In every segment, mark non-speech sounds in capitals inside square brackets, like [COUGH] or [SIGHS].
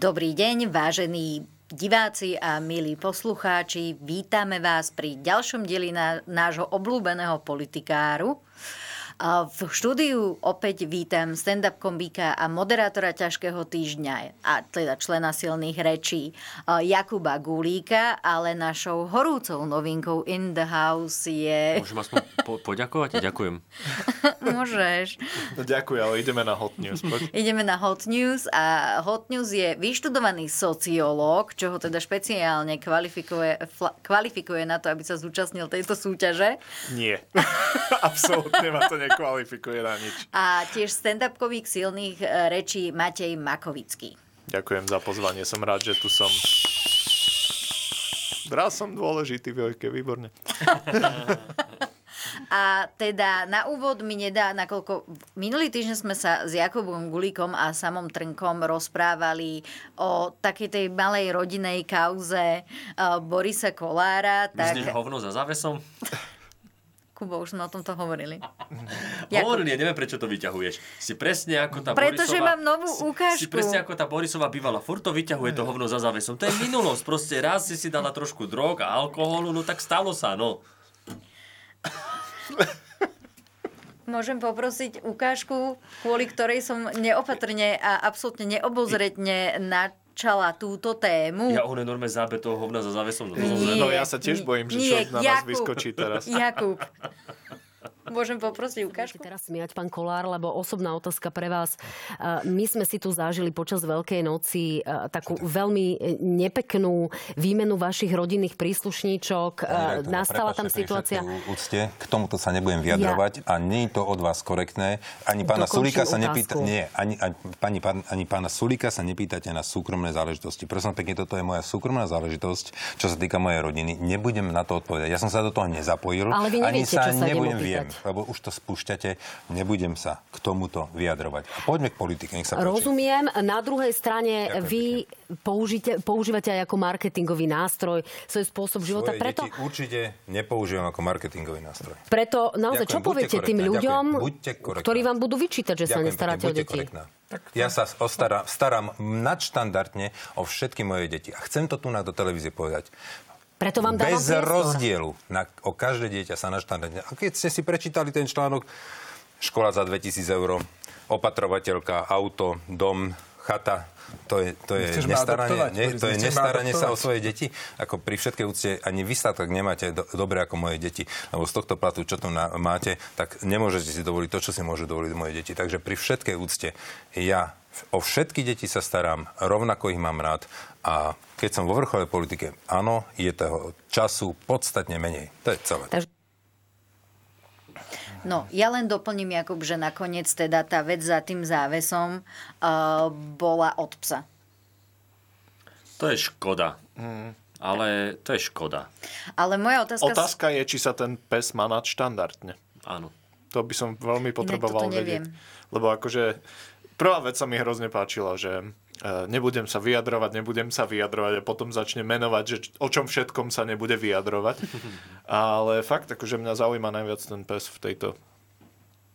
Dobrý deň, vážení diváci a milí poslucháči. Vítame vás pri ďalšom dieli nášho obľúbeného politikáru. V štúdiu opäť vítam stand-up komika a moderátora ťažkého týždňa a teda člena silných rečí Jakuba Gulíka, ale našou horúcou novinkou in the house je... Môžem aspoň po- poďakovať? Ďakujem. [LAUGHS] Môžeš. No, ďakujem, ale ideme na hot news. Poď. Ideme na hot news a hot news je vyštudovaný sociológ, čo ho teda špeciálne kvalifikuje, fla, kvalifikuje na to, aby sa zúčastnil tejto súťaže. Nie. [LAUGHS] Absolútne ma to nekvalifikuje na nič. A tiež stand-up komik silných e, rečí Matej Makovický. Ďakujem za pozvanie, som rád, že tu som. Raz som dôležitý, Vojke, výborne. [LAUGHS] A teda na úvod mi nedá, nakoľko minulý týždeň sme sa s Jakubom Gulíkom a samom Trnkom rozprávali o takej tej malej rodinej kauze uh, Borisa Kolára. Tak... Myslíš hovno za závesom? [LAUGHS] Kubo, už sme o tomto hovorili. [LAUGHS] Hovorili, ja neviem, prečo to vyťahuješ. Si presne ako tá Pretože Borisová... mám novú ukážku. Si, si presne ako tá Borisová bývala. Furt to vyťahuje to hovno za závesom. To je minulosť. Proste raz si si dala trošku drog a alkoholu, no tak stalo sa, no. [LAUGHS] Môžem poprosiť ukážku, kvôli ktorej som neopatrne a absolútne neobozretne načala túto tému. Ja on je normálne záber toho hovna za závesom. Nie, No ja sa tiež bojím, že nie, čo na nás Jakub. vyskočí teraz. Jakub. Môžem poprosiť ukážku? teraz smiať, pán Kolár, lebo osobná otázka pre vás. My sme si tu zažili počas Veľkej noci takú veľmi e, nepeknú výmenu vašich rodinných príslušníčok. E, Nastala tam situácia... úcte, k tomuto sa nebudem vyjadrovať a nie je to od vás korektné. Ani pána Dokončím Sulíka sa nepýta, nie, ani, ani, pani, pán- ani pána Sulíka sa nepýtate na súkromné záležitosti. Prosím pekne, toto je moja súkromná záležitosť, čo sa týka mojej rodiny. Nebudem na to odpovedať. Ja som sa do toho nezapojil. Ale vy ani neviete, sa čo sa nebudem. Lebo už to spúšťate. Nebudem sa k tomuto vyjadrovať. A poďme k politike, nech sa páči. Rozumiem. Na druhej strane Ďakujem vy použite, používate aj ako marketingový nástroj svoj spôsob života. Svoje Preto, deti určite nepoužívam ako marketingový nástroj. preto naozaj, Ďakujem, čo poviete tým ľuďom, ďakujem, ktorí vám budú vyčítať, že sa Ďakujem nestaráte pekne, o deti? korektná. Ja sa ostarám, starám nadštandardne o všetky moje deti. A chcem to tu na do televízie povedať. Preto vám dávam Bez priestor. rozdielu na, o každé dieťa sa nadštandardne. A keď ste si prečítali ten článok škola za 2000 eur, opatrovateľka, auto, dom, chata, to je, to je nestaranie, Boris, to je nestaranie sa o svoje deti. Ako pri všetkej úcte ani vy sa tak nemáte do, dobre ako moje deti. Lebo z tohto platu, čo tu na, máte, tak nemôžete si dovoliť to, čo si môžu dovoliť moje deti. Takže pri všetkej úcte ja o všetky deti sa starám, rovnako ich mám rád a keď som vo vrcholej politike, áno, je toho času podstatne menej. To je celé. Takže No, ja len doplním, Jakub, že nakoniec teda tá vec za tým závesom uh, bola od psa. To je škoda. Ale to je škoda. Ale moja otázka... Otázka je, či sa ten pes má nadštandardne. Áno. To by som veľmi potreboval toto neviem. vedieť. Lebo akože prvá vec sa mi hrozne páčila, že nebudem sa vyjadrovať, nebudem sa vyjadrovať a potom začne menovať, že o čom všetkom sa nebude vyjadrovať. [LAUGHS] Ale fakt, akože mňa zaujíma najviac ten pes v tejto...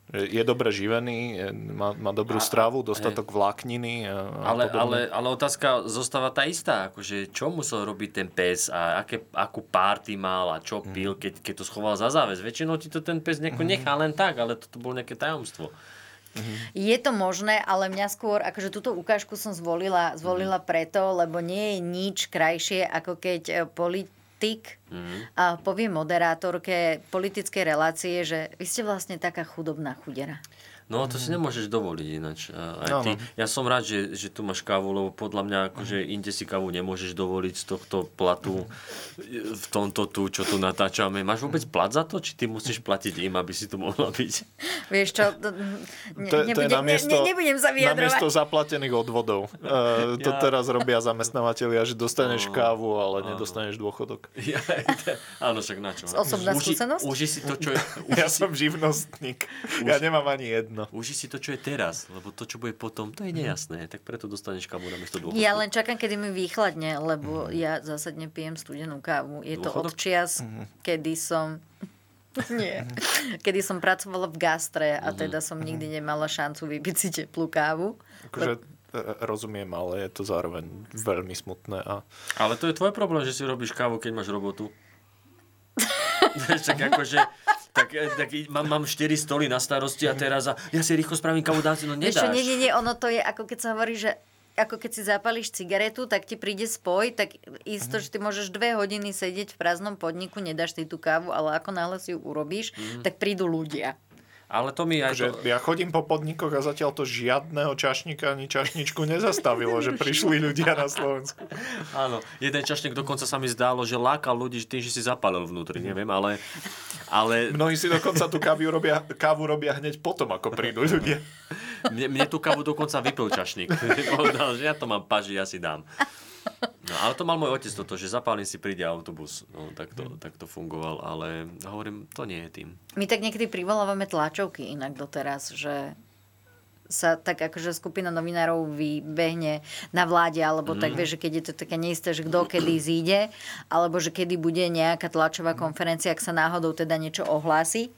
Je dobre živený, má, má dobrú stravu, dostatok vlákniny. A, a Ale, ale, ale otázka zostáva tá istá, akože čo musel robiť ten pes a aké, akú párty mal a čo pil, keď, keď to schoval za záväz. Väčšinou ti to ten pes nejako nechá len tak, ale toto bolo nejaké tajomstvo. Je to možné, ale mňa skôr, akože túto ukážku som zvolila, zvolila preto, lebo nie je nič krajšie, ako keď e, politik a povie moderátorke politickej relácie, že vy ste vlastne taká chudobná chudera. No to si nemôžeš dovoliť ináč. A Aj No, ty. no. Ja som rád, že, že tu máš kávu, lebo podľa mňa akože inde si kávu nemôžeš dovoliť z tohto platu v tomto tu, čo tu natáčame. Máš vôbec plat za to? Či ty musíš platiť im, aby si tu mohla byť? Vieš čo, [LAUGHS] to, ne, To, je- to je nebudem, namiesto, ne, nebudem sa vyjadrovať. namiesto zaplatených odvodov. Uh, to Ja. teraz robia zamestnávateľia, že dostaneš kávu, ale nedostaneš dôchodok. [LAUGHS] Ja, áno, však na čo? Osobná Uži- skúsenosť? Uži si to, čo je, [LAUGHS] uži, Ja si, som živnostník. Ja nemám ani jedno. uži si to, čo je teraz, lebo to, čo bude potom, to je nejasné. Tak preto dostaneš kávu namiesto dôchodku. Ja len čakám, kedy mi vychladne, lebo ja zásadne pijem studenú kávu. Je to od Dôchodok? čias, kedy som... [LAUGHS] Nie. Kedy som pracovala v gastre a teda som nikdy nemala šancu vypiť si teplú kávu. Akože rozumiem, ale je to zároveň veľmi smutné. A... Ale to je tvoj problém, že si robíš kávu, keď máš robotu. [LAUGHS] tak akože, tak, tak mám, mám 4 stoly na starosti a teraz a ja si rýchlo spravím kávu, dám si, no nedáš. Ešte, nie, nie, nie, ono to je ako keď sa hovorí, že ako keď si zapališ cigaretu, tak ti príde spoj, tak isto, že ty môžeš dve hodiny sedieť v prázdnom podniku, nedáš si tú kávu, ale ako náhle si ju urobíš, mm. tak prídu ľudia. Ale to mi aj... Že To... Ja chodím po podnikoch a zatiaľ to žiadneho čašníka ani čašničku nezastavilo, že prišli ľudia na Slovensku. [LAUGHS] Áno, jeden čašník dokonca sa mi zdálo, že lákal ľudí tým, že si zapálil vnútri, neviem, ale... ale... Mnohí si dokonca tú kávu robia, kávu robia hneď potom, ako prídu ľudia. Mne, mne tú kávu dokonca vypil čašník. [LAUGHS] Povedal, že ja to mám paži, ja si dám. No, ale to mal môj otec toto, že zapálim si, príde autobus. No, tak, to, tak to fungoval, ale hovorím, to nie je tým. My tak niekedy privolávame tlačovky inak doteraz, že sa tak akože skupina novinárov vybehne na vláde, alebo mm. tak vieš, že keď je to také neisté, že kto kedy zíde, alebo že kedy bude nejaká tlačová konferencia, ak sa náhodou teda niečo ohlási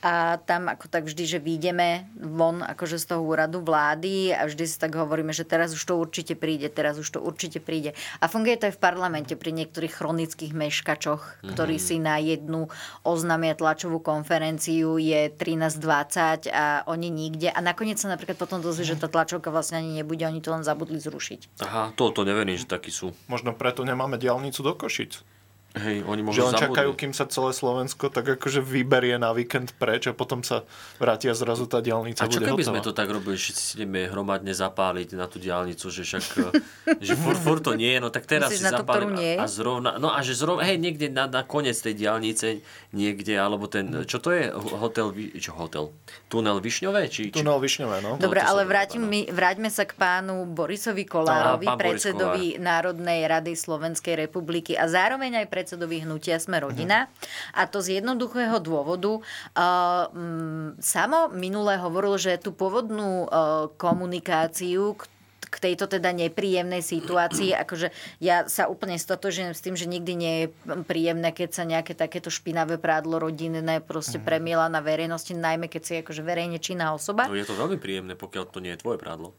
a tam ako tak vždy, že výjdeme von akože z toho úradu vlády a vždy si tak hovoríme, že teraz už to určite príde, teraz už to určite príde. A funguje to aj v parlamente pri niektorých chronických meškačoch, mm-hmm. ktorí si na jednu oznamia tlačovú konferenciu je 13.20 a oni nikde. A nakoniec sa napríklad potom dozvie, že tá tlačovka vlastne ani nebude, oni to len zabudli zrušiť. Aha, to, to neverím, že takí sú. Možno preto nemáme diálnicu do Košic. Hej, oni že možno len zabudli. čakajú, kým sa celé Slovensko tak akože vyberie na víkend preč a potom sa vrátia zrazu tá diálnica A čo keby hotová. sme to tak robili, že si ideme hromadne zapáliť na tú diálnicu, že však, [LAUGHS] že fur, fur to nie je, no tak teraz Myslíš si zapálim a, a zrovna, no a že zrovna, hej, niekde na, na koniec tej diálnice, niekde, alebo ten, čo to je, hotel, čo hotel, tunel Višňové, či, či Tunel Višňové, no. Dobre, to ale vrátim, my, vráťme sa k pánu Borisovi Kolárovi, Á, pán Boris predsedovi Národnej rady Slovenskej republiky a zároveň aj predsedovi hnutia Sme rodina. A to z jednoduchého dôvodu. Uh, mm, Samo minule hovoril, že tú pôvodnú uh, komunikáciu, k- tejto teda nepríjemnej situácii, [CLEARS THROAT] akože ja sa úplne stotožujem s tým, že nikdy nie je príjemné, keď sa nejaké takéto špinavé prádlo rodinné proste premiela na verejnosti, najmä keď si akože verejne činná osoba. No je to veľmi príjemné, pokiaľ to nie je tvoje prádlo.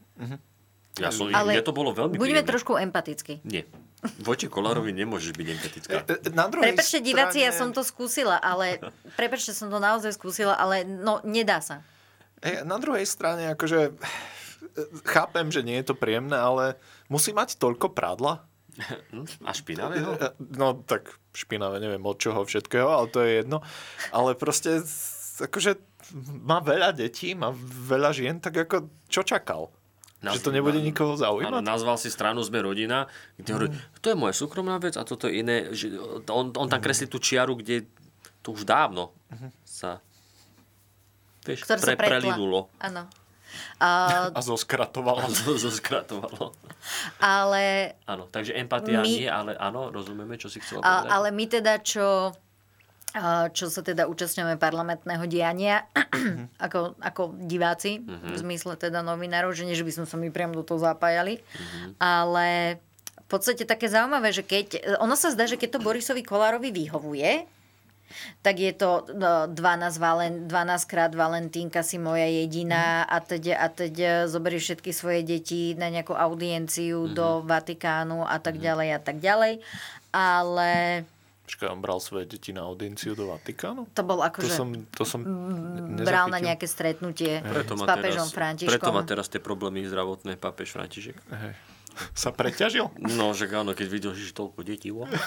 Ja som, Ale mne to bolo veľmi Budeme príjemné. trošku empaticky. Nie. Voči Kolárovi nemôžeš byť empatická. E, e, Na druhej Prepačte, strane... diváci, ja som to skúsila, ale... Prepačte, som to naozaj skúsila, ale no, nedá sa. E, Na druhej strane, akože e, chápem, že nie je to príjemné, ale musí mať toľko prádla? [LAUGHS] Hm? A špinavého? No tak špinavé, neviem od čoho všetkého, ale to je jedno. Ale proste, akože má veľa detí, má veľa žien, tak ako čo čakal? Naz- Že to nebude nikoho Áno, zaujímať? nazval si stranu Sme rodina, kde hovorí, to je moja súkromná vec a toto je iné. Že on, on tam kreslí tú čiaru, kde to už dávno sa vieš, Ktoré sa pre, pretla. prelidulo. Áno. [LAUGHS] A, A zoskratovala. Zoskratovalo. ale, Áno, takže empatia My- nie, ale áno, rozumieme, čo si chcela povedať. ale my teda, čo, čo sa teda účastňujeme parlamentného diania, ako, ako diváci, v zmysle teda novinárov, že nie, že by sme sa my priam do toho zapájali, ale v podstate také zaujímavé, že keď, ono sa zdá, že keď to Borisovi Kolárovi vyhovuje, tak je to no, 12, valen, 12 krát Valentínka si moja jediná a teď, a teď zoberieš všetky svoje deti na nejakú audienciu do Vatikánu a tak ďalej a tak ďalej. Ale Počkaj, on bral svoje deti na audienciu do Vatikánu? to bol To akože som, to som bral na nejaké stretnutie preto s má pápežom teraz, Františkom. Preto má teraz tie problémy zdravotné pápež František. Hej. Sa preťažil? No, že áno, keď videl, že toľko detí. Wow. [LAUGHS]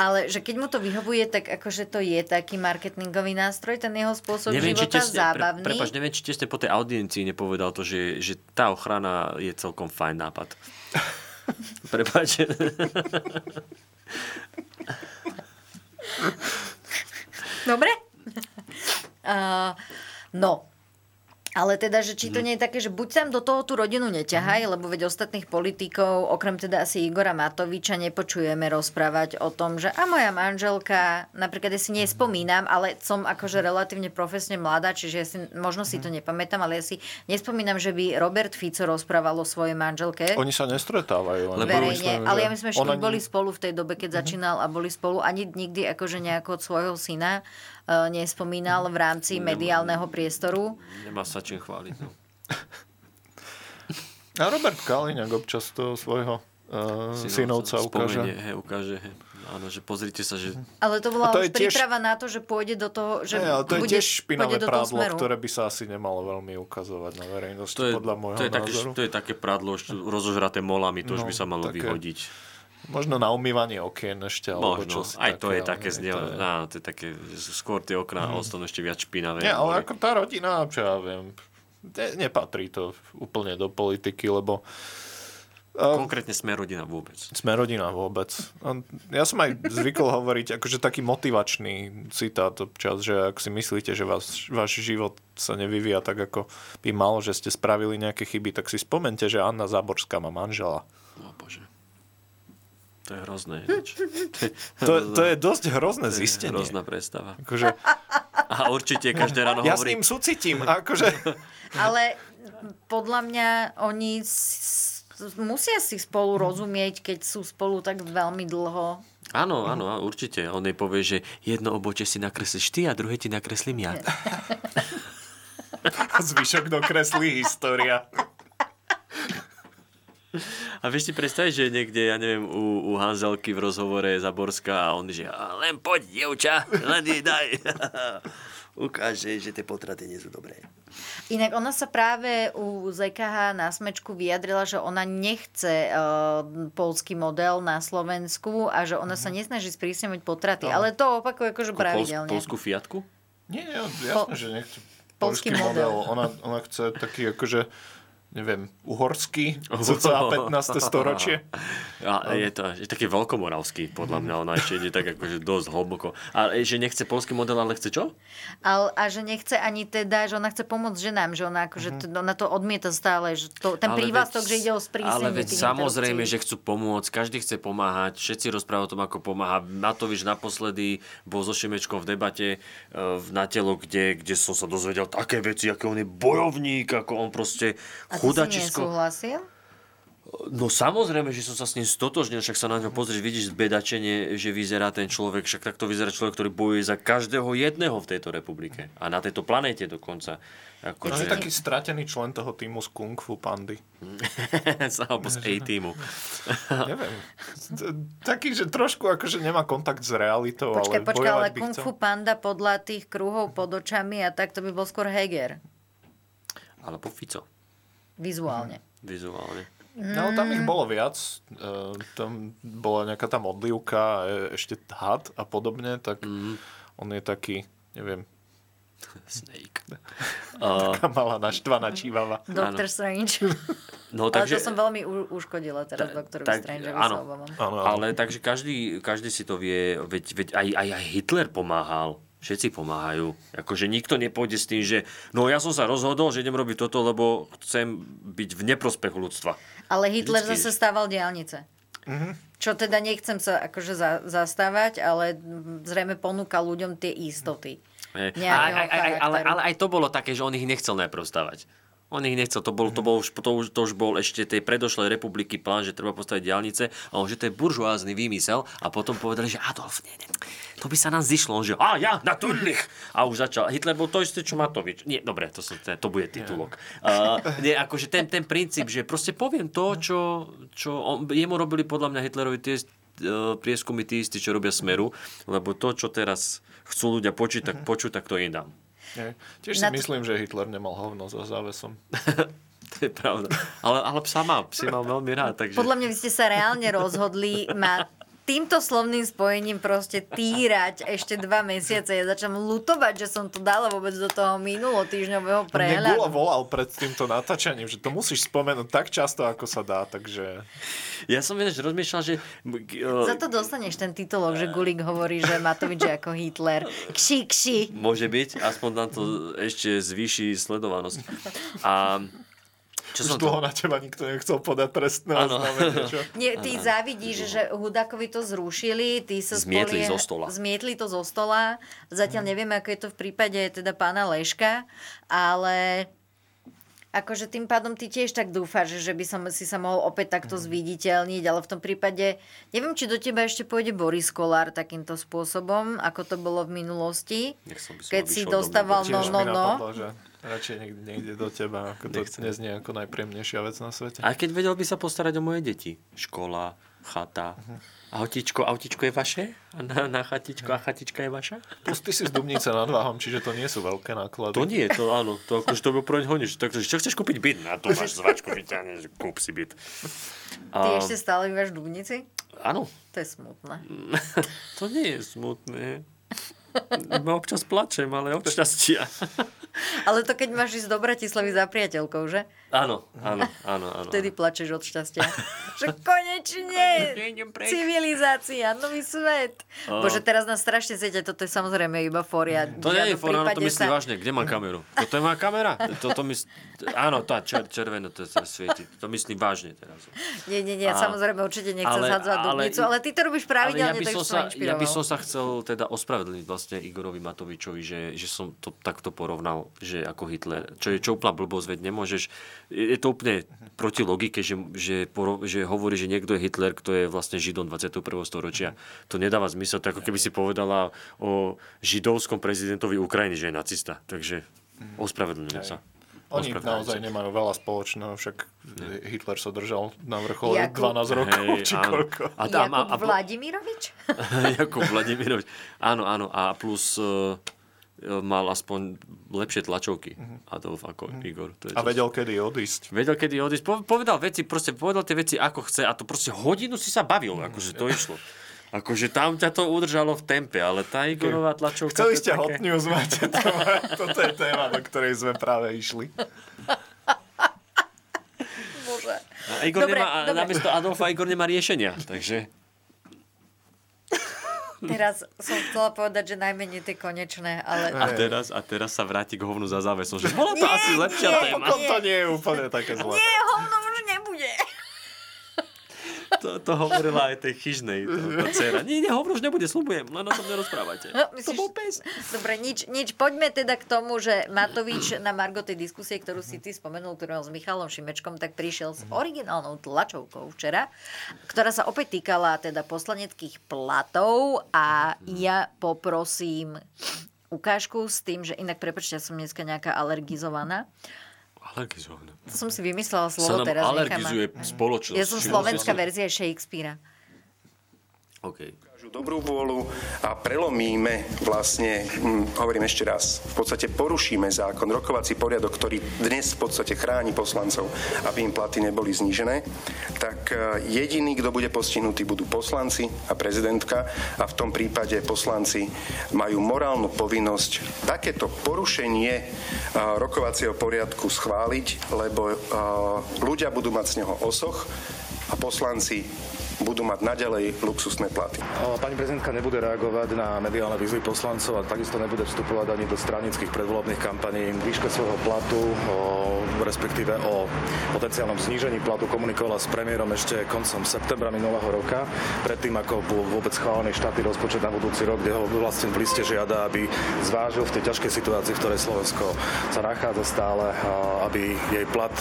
Ale že keď mu to vyhovuje, tak akože to je taký marketingový nástroj, ten jeho spôsob života tesne, zábavný. Pre, prepač, neviem, či tesne po tej audiencii nepovedal to, že, že tá ochrana je celkom fajn nápad. [LAUGHS] prepač. [LAUGHS] Dobre? [LAUGHS] Uh, no, ale teda, že či to Mhm. nie je také, že buď tam do toho tú rodinu neťahaj, lebo veď ostatných politikov, okrem teda asi Igora Matoviča, nepočujeme rozprávať o tom, že a moja manželka, napríklad ja si nespomínam, ale som akože relatívne profesne mladá, čiže ja si, možno si to Mhm. nepamätám, ale ja si nespomínam, že by Robert Fico rozprával o svojej manželke. Oni sa nestretávajú. len verejne, myslím, ale ja myslím, že oni boli spolu v tej dobe, keď začínal a boli spolu ani nikdy akože nejako od svojho syna nespomínal v rámci mediálneho priestoru. Nemá sa čím chváliť. No. A Robert Kaliňák občas to svojho uh, synovca ukáže. Spomenie, hej, ukáže, hej. Áno, že pozrite sa, že... Ale to bola to už je tiež- príprava na to, že pôjde do toho, že Nie, ale to je bude, tiež špinavé prádlo, ktoré by sa asi nemalo veľmi ukazovať na verejnosti, To je, podľa môjho to, je také, názoru. to je také prádlo už rozožraté molami, to už No, by sa malo také- vyhodiť. Možno na umývanie okien ešte, alebo Možno, čosi aj to je také znie, to je- á, to je také, skôr tie okná ostanú ešte viac špinavé. Nie, ale ako tá rodina, čo ja viem, ne- nepatrí to úplne do politiky, lebo Konkrétne sme rodina vôbec. sme rodina vôbec. Ja som aj zvykol hovoriť akože taký motivačný citát občas, že ak si myslíte, že vás, váš život sa nevyvíja tak, ako by mal, že ste spravili nejaké chyby, tak si spomente, že Anna Záborská má manžela. O bože. To je hrozné. [LAUGHS] To, to je dosť hrozné To je zistenie. Hrozná predstava. Akože, A určite každé ráno ja s hovorí... ním súcitím. a Akože, [LAUGHS] Ale podľa mňa oni s- musia si spolu rozumieť, keď sú spolu tak veľmi dlho. Áno, áno, áno, určite. On jej povie, že jedno obočie si nakreslíš ty a druhé ti nakreslím ja. [LAUGHS] zvyšok dokreslí história. A vieš si predstaviť, že niekde, ja neviem, u, u Hanzelky v rozhovore Zaborská a on že "A len poď, dievča, len jej daj. [LAUGHS] Ukáže, že tie potraty nie sú dobré. Inak ona sa práve u ZKH na smečku vyjadrila, že ona nechce uh, polský model na Slovensku a že ona sa nesnaží sprísňovať potraty. Ale to opakuje akože pravidelne. Polskú fiatku? Nie, nie, Po- jasné, že nechce polský polský model. model. Ona, ona chce taký akože, neviem, uhorský, cca 15. storočie. [LAUGHS] A je to je taký veľkomoravský, podľa mňa. Ona ešte ide tak akože dosť hlboko. A že nechce polský model, ale chce čo? A, a že nechce ani teda, že ona chce pomôcť ženám, že ona, akože Mhm. to, ona to odmieta stále, že to, ten prívlastok, že ide o sprísnenie Ale veď samozrejme, že chcú pomôcť, každý chce pomáhať, všetci rozprávajú o tom, ako pomáha. Matovič naposledy bol so Šimečkom v debate e, na telo, kde, kde som sa dozvedel také veci, ako on je bojovník, ako on proste A chudačisko. nesúhlasil? No samozrejme, že som sa s ním stotožnil, však sa na ňo pozrieš, vidíš zbedačenie, že vyzerá ten človek, však takto vyzerá človek, ktorý bojuje za každého jedného v tejto republike. A na tejto planéte dokonca. Ako, On je taký stratený člen toho týmu z Kung Fu Pandy. [LAUGHS] alebo z A-teamu. [LAUGHS] Neviem. Taký, že trošku akože nemá kontakt s realitou, Počkaj, ale počkaj, ale Kung. Fu Panda podľa tých kruhov pod očami a tak to by bol skôr Heger. Alebo Fico, Vizuálne. vizuálne. No, tam ich bolo viac. E, tam bola nejaká tá modlivka, e, ešte had a podobne, tak Mhm. on je taký, neviem, Snake. Uh, [LAUGHS] taká malá naštvaná čívava. [LAUGHS] Doctor Strange. no, Ale takže, to som veľmi u- uškodila teraz doktorovi tak, Strangeovi áno. Áno, áno. ale takže každý, každý si to vie, veď, veď aj, aj, aj Hitler pomáhal. Všetci pomáhajú. Akože nikto nepôjde s tým, že no ja som sa rozhodol, že idem robiť toto, lebo chcem byť v neprospech ľudstva. Ale Hitler Vždycky zase stával diálnice. Čo teda nechcem sa akože za, zastávať, ale zrejme ponúka ľuďom tie istoty. Hej. Nejakého Aj, aj, ale, ale aj to bolo také, že on ich nechcel najprv stavať. On ich nechcel, to bol, to, bol už, to, už, to už bol ešte tej predošlej republiky plán, že treba postaviť diálnice a on, že to je buržoázny výmysel a potom povedali, že Adolf, nie, nie, to by sa nám zišlo. On, že a ja, natürlich. A už začal. Hitler bol to isté, čo Matovič. Nie, dobre, to, som, to bude titulok. Uh, nie, akože ten, ten princíp, že proste poviem to, čo, čo on, jemu robili podľa mňa Hitlerovi tie eh, prieskumy tí istí, čo robia Smeru, lebo to, čo teraz chcú ľudia počuť, tak počuť, tak to im dám. Nie. Tiež si Na to- myslím, že Hitler nemal hovno za závesom. [LAUGHS] To je pravda. Ale, ale psa má, psi mal veľmi rád, takže... Podľa mňa vy ste sa reálne rozhodli ma týmto slovným spojením proste týrať ešte dva mesiace. Ja začnem lutovať, že som to dala vôbec do toho minulo týždňového Mne Gulo prehľadu. volal pred týmto natáčaním, že to musíš spomenúť tak často, ako sa dá, takže... Ja som vieš, rozmýšľal, že... Za to dostaneš ten titulok, že Gulik hovorí, že Matovič je ako Hitler. Kši, kši. Môže byť, aspoň nám to ešte zvýši sledovanosť. A čo Už som dlho to... na teba nikto nechcel podať trestné oznámenie? [LAUGHS] Nie, ty závidíš, že Hudákovi to zrušili, ty sa Zmietli spolie- zo stola. Zmietli to zo stola. Zatiaľ nevieme, ako je to v prípade teda pána Leška, ale akože tým pádom ty tiež tak dúfaš, že by som si sa mohol opäť takto zviditeľniť, ale v tom prípade, neviem, či do teba ešte pôjde Boris Kolár takýmto spôsobom, ako to bolo v minulosti. Keď si do dostával no, no, no. napadlo, že radšej niekde, niekde do teba, ako to Nechcem. neznie ako najpríjemnejšia vec na svete. A keď vedel by sa postarať o moje deti. Škola, chata. Autičko, autičko je vaše? A na, na chatičko a chatička je vaša? Plus ty si z Dubnice nad Váhom, čiže to nie sú veľké náklady. To nie, to áno. To akože to bolo pro ňoho nič. Takže čo chceš kúpiť byt? Na to máš zvačku vyťahneš, kúp si byt. Ty A, ešte stále bývaš v Dubnici? áno, To je smutné. [LAUGHS] to nie je smutné. Iba občas plačem, ale od šťastia. [LAUGHS] Ale to keď máš ísť do Bratislavy za priateľkou, že? Áno, áno, áno, áno. Vtedy plačeš od šťastia. [LAUGHS] že konečne! Civilizácia, nový svet. Áno. Bože, teraz nás strašne sieťa, toto je samozrejme iba fória. To nie je Žiadnom fór, áno, to myslí sa- vážne. Kde mám kameru? Toto je moja kamera? Toto mysl... Áno, tá čer, červená, to sa svieti. To myslím vážne teraz. Nie, nie, nie, A- samozrejme určite nechcem ale- zhadzovať ale- Dubnicu, ale ty to robíš pravidelne, ja by, som sa, ja by som sa chcel teda ospravedlniť vlastne Igorovi Matovičovi, že, že som to takto porovnal, že ako Hitler. Čo je čo úplná blbosť, veď nemôžeš... Je to úplne proti logike, že, že, poro, že hovorí, že niekto je Hitler, kto je vlastne Židom 21. storočia. To nedáva zmysel. To ako keby si povedala o židovskom prezidentovi Ukrajiny, že je nacista. Takže ospravedlňujem sa. Oni naozaj nemajú veľa spoločného, však Hitler sa držal na vrchole Jakub. 12 rokov, Hej, či áno. koľko. A tam, a, Jakub a, Vladimirovič? [LAUGHS] Jakub Vladimirovič. Áno, áno. A plus uh, mal aspoň lepšie tlačovky Adolf ako Igor. To je A vedel, kedy odísť. Vedel, kedy odísť. Po- Povedal veci, proste povedal tie veci, ako chce a to proste hodinu si sa bavil, akože to išlo. Akože tam ťa to udržalo v tempe, ale tá Igorová tlačovka... Chceli ste také- hot news, máte to. [LAUGHS] Toto je téma, do ktorej sme práve išli. Bože. A Igor Dobre, nemá, a dobre. namiesto Adolfa Igor nemá riešenia, takže... [LAUGHS] Teraz som chcela povedať, že najmenej tie konečné, ale... A teraz, a teraz sa vráti k hovnu za závesom, že [LAUGHS] bola to Nie, asi lepšia nie. téma. Potom to nie je úplne také zlé. Nie, hovno. To, to hovorila aj tej chyžnej, to, tá dcera. Nie, nie, hovor už nebude, slubujem, len o tom nerozprávajte. No, To myslíš- bol pes. Dobre, nič, nič. Poďme teda k tomu, že Matovič na Margo tej diskusie, ktorú si ty spomenul, ktorú s Michalom Šimečkom, tak prišiel s originálnou tlačovkou včera, ktorá sa opäť týkala teda poslaneckých platov a ja poprosím ukážku s tým, že inak, prepačte, ja som dneska nejaká alergizovaná. Alergizovaná. To som si vymyslela Sa slovo nám teraz. alergizuje spoločnosť. Ja som slovenská vlastne- verzia Shakespearea. OK. Dobrú vôľu a prelomíme vlastne, hm, hovorím ešte raz, v podstate porušíme zákon, rokovací poriadok, ktorý dnes v podstate chráni poslancov, aby im platy neboli znížené, tak eh, jediný, kto bude postihnutý, budú poslanci a prezidentka a v tom prípade poslanci majú morálnu povinnosť takéto porušenie eh, rokovacieho poriadku schváliť, lebo eh, ľudia budú mať z neho osoch a poslanci budú mať naďalej luxusné platy. Pani prezidentka nebude reagovať na mediálne výzvy poslancov a takisto nebude vstupovať ani do stranických predvolebných kampaní. Výške svojho platu, o, respektíve o potenciálnom znížení platu komunikovala s premiérom ešte koncom septembra minulého roka, predtým ako bol vôbec schválený štátny rozpočet na budúci rok, kde ho vlastne v liste žiada, aby zvážil v tej ťažkej situácii, v ktorej Slovensko sa nachádza stále, a aby jej plat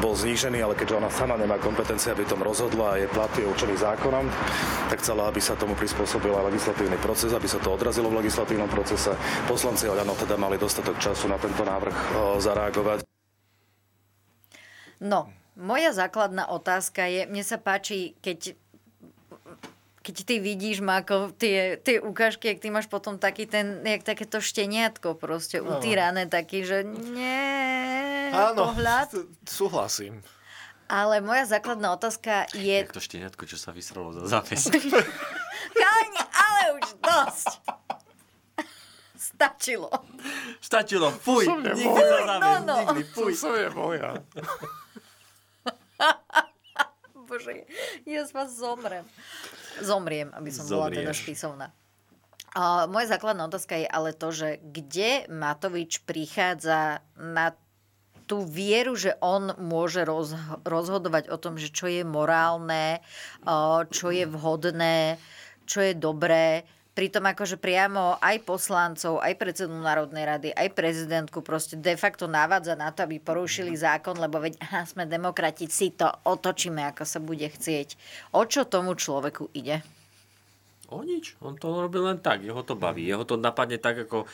bol znížený, ale keďže ona sama nemá kompetencie, aby tom rozhodla a jej plat je určený zákonom, tak chcela, aby sa tomu prispôsobil aj legislatívny proces, aby sa to odrazilo v legislatívnom procese. Poslanci Oľano teda mali dostatok času na tento návrh o, zareagovať. No, moja základná otázka je, mne sa páči, keď keď ty vidíš, Máko, tie, tie ukážky, jak ty máš potom taký ten, jak takéto šteniatko proste utírané, taký, že nie, Áno, pohľad. súhlasím. Ale moja základná otázka je, Jak to šteniatko, čo sa vysralo za zápes. Káň, [LAUGHS] ale už dosť. Stačilo. Stačilo, fuj, nikdy Fuj, za zápes, no, no. nikdy, fuj. Je moja. [LAUGHS] Bože, ja z vás zomrem. Zomriem, aby som bola teda Zomrieš. spisovná. A moja základná otázka je ale to, že kde Matovič prichádza na tú vieru, že on môže roz, rozhodovať o tom, že čo je morálne, čo je vhodné, čo je dobré Pritom akože priamo aj poslancov, aj predsedu Národnej rady, aj prezidentku proste de facto navádza na to, aby porušili zákon, lebo veď aha, sme demokrati, si to otočíme, ako sa bude chcieť. O čo tomu človeku ide? O nič, on to robí len tak, jeho to baví, jeho to napadne tak, ako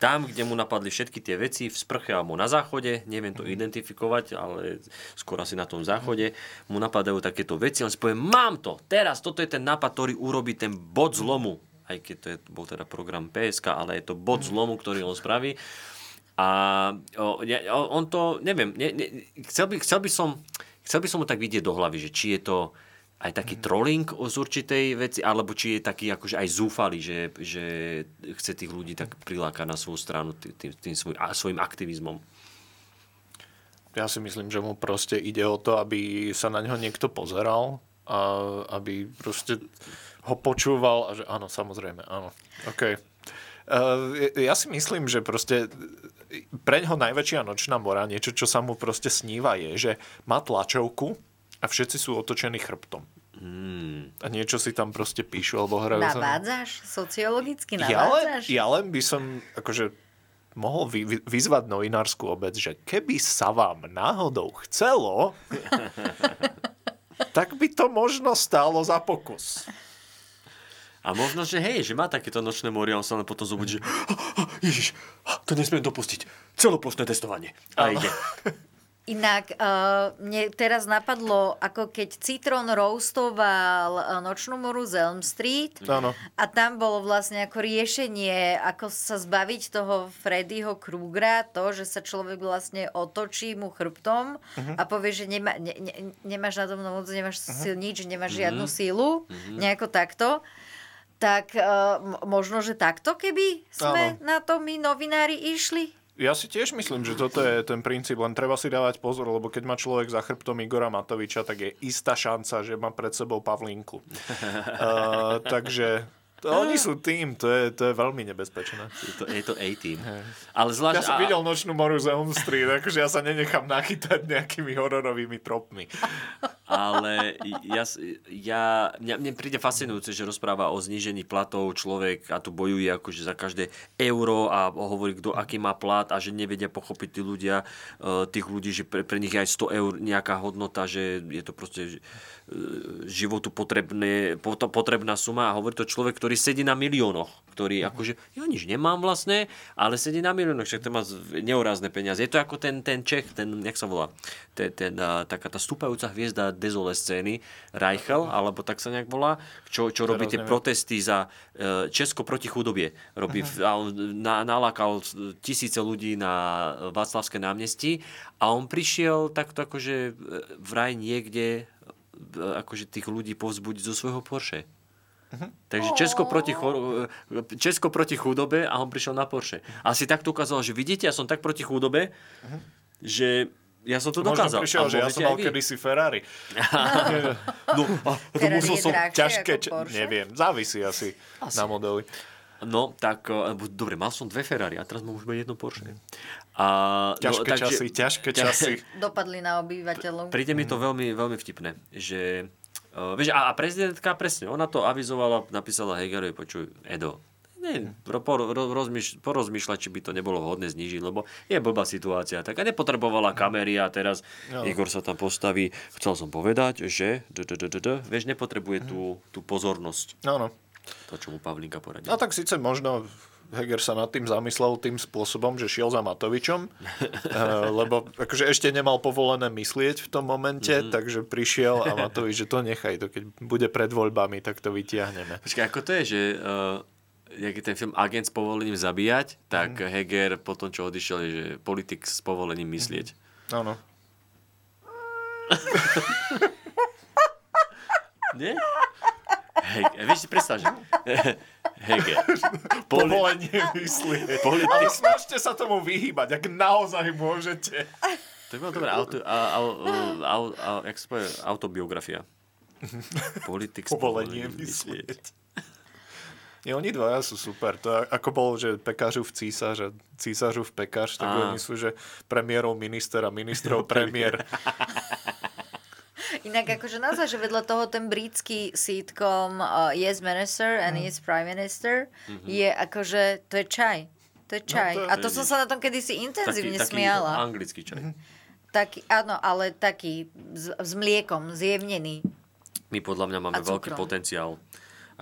tam, kde mu napadli všetky tie veci, v sprche alebo na záchode, neviem to identifikovať, ale skôr asi na tom záchode, mu napadajú takéto veci, on si povie, mám to, teraz, toto je ten nápad, ktorý urobí ten bod zlomu, aj keď to je, bol teda program PSK, ale je to bod zlomu, ktorý on spraví. A on to, neviem, ne, ne, chcel, by, chcel, by som, chcel by som mu tak vidieť do hlavy, že či je to aj taký trolling z určitej veci, alebo či je taký akože aj zúfalý, že, že chce tých ľudí tak prilákať na svoju stranu tým, tým, svoj, a svojim aktivizmom. Ja si myslím, že mu proste ide o to, aby sa na neho niekto pozeral a aby proste ho počúval a že áno, samozrejme, áno. OK. Uh, ja si myslím, že proste pre ňoho najväčšia nočná mora, niečo, čo sa mu proste sníva, je, že má tlačovku a všetci sú otočení chrbtom. Hmm. A niečo si tam proste píšu alebo hrajú. Navádzaš? Sociologicky Ja len, navádzaš? ja len by som akože mohol vy, vy, vyzvať novinárskú obec, že keby sa vám náhodou chcelo, [LAUGHS] tak by to možno stálo za pokus. A možno, že hej, že má takéto nočné mory a on sa len potom zobudí, že [GASPS] [GASPS] Ježiš, to nesmiem dopustiť. Celoplošné testovanie. A ide. [LAUGHS] Inak uh, mne teraz napadlo, ako keď Citron roastoval uh, Nočnú moru z Elm Street Áno. a tam bolo vlastne ako riešenie, ako sa zbaviť toho Freddyho Krugera, to, že sa človek vlastne otočí mu chrbtom uh-huh. a povie, že nemá, ne, ne, nemáš na tom moc, nemáš uh-huh. sil, nič, nemáš uh-huh. žiadnu sílu, uh-huh. nejako takto. Tak uh, možno, že takto, keby sme Áno. na to my novinári išli? Ja si tiež myslím, že toto je ten princíp, len treba si dávať pozor, lebo keď má človek za chrbtom Igora Matoviča, tak je istá šanca, že má pred sebou Pavlínku. uh, [LAUGHS] takže to, oni sú tým, to je, to je veľmi nebezpečné. Je to, je to A-team. Ale zvlášť... Ja som a- videl Nočnú moru z Elm Street, [LAUGHS] akože ja sa nenechám nachytať nejakými hororovými tropmi. [LAUGHS] ale ja, ja, mňa, mne príde fascinujúce, že rozpráva o znížení platov človek a tu bojuje akože za každé euro a hovorí, kto aký má plat a že nevedia pochopiť tí ľudia, eh, tých ľudí, že pre, pre nich je aj 100 eur nejaká hodnota, že je to proste eh, životu potrebné, pot- potrebná suma a hovorí to človek, ktorý sedí na miliónoch, ktorý akože, ja nič nemám vlastne, ale sedí na miliónoch, však to má neurázne peniaze. Je to ako ten, ten Čech, ten, jak sa volá, ten, ten, taká tá stúpajúca hviezda dezole scény, Reichel, alebo tak sa nejak volá, čo, čo robí tie protesty za e, Česko proti chudobie. Robí, uh-huh. on na, nalákal tisíce ľudí na Václavské námestí a on prišiel takto akože e, vraj niekde e, akože tých ľudí povzbudiť zo svojho Porsche. Takže Česko proti, chor- Česko proti chudobe a on prišiel na Porsche. A si takto ukázal, že vidíte, ja som tak proti chudobe, že ja som to Možno dokázal. prišiel, že ja som mal kedysi Ferrari. [LAUGHS] No, a to musel som... Ťažké, ako č- neviem, závisí asi, na modely. No, tak, eh, dobre, mal som dve Ferrari a teraz mám už jedno Porsche. A, Ťažké no, takže- časy, ťažké [LAUGHS] časy. Dopadli na obyvateľov. Príde mi to veľmi, veľmi vtipné, že... Uh, vieš, a, a prezidentka presne, ona to avizovala, napísala Hegerovi, počuj, Edo, ne, por, ro, rozmýš, porozmýšľať, či by to nebolo vhodné znížiť, lebo je blbá situácia. Tak a nepotrebovala kamery a teraz No. Igor sa tam postaví. Chcel som povedať, že vieš, nepotrebuje tú, tú pozornosť, No, no. to, čo mu Pavlinka poradil. No tak síce možno Heger sa nad tým zamyslel tým spôsobom, že šiel za Matovičom, [LAUGHS] eh, lebo akože ešte nemal povolené myslieť v tom momente, mm-hmm. takže prišiel a Matovič, že to nechaj, to keď bude pred voľbami, tak to vytiahneme. Počkaj, ako to je, že uh, jak je ten film Agent s povolením zabíjať, tak Mhm. Heger po tom, čo odišiel, je, že politik s povolením myslieť. Áno. [LAUGHS] Nie? Hej, vieš si predstav, že... [LAUGHS] Heger. Poli- Povolenie myslieť. [LAUGHS] Politik. Ale snažte sa tomu vyhýbať, ak naozaj môžete. To je bolo dobré. Auto, a, a, a, a, jak sa povie, autobiografia. Politik s povolením myslieť. myslieť. Nie, oni dvaja sú super. To je, ako bol, že pekářu v císař a císařu v pekář, tak Á. oni sú, že premiérov minister a ministrov [LAUGHS] premiér. [LAUGHS] Inak akože naozaj, že vedľa toho ten britský sitcom uh, Yes Minister and Mm. Yes Prime Minister je akože, to je čaj. To je čaj. No, to je- a to som sa na tom kedysi intenzívne taký, taký smiala. anglický čaj. Taký, áno, ale taký s, s mliekom, zjemnený. My podľa mňa máme veľký potenciál.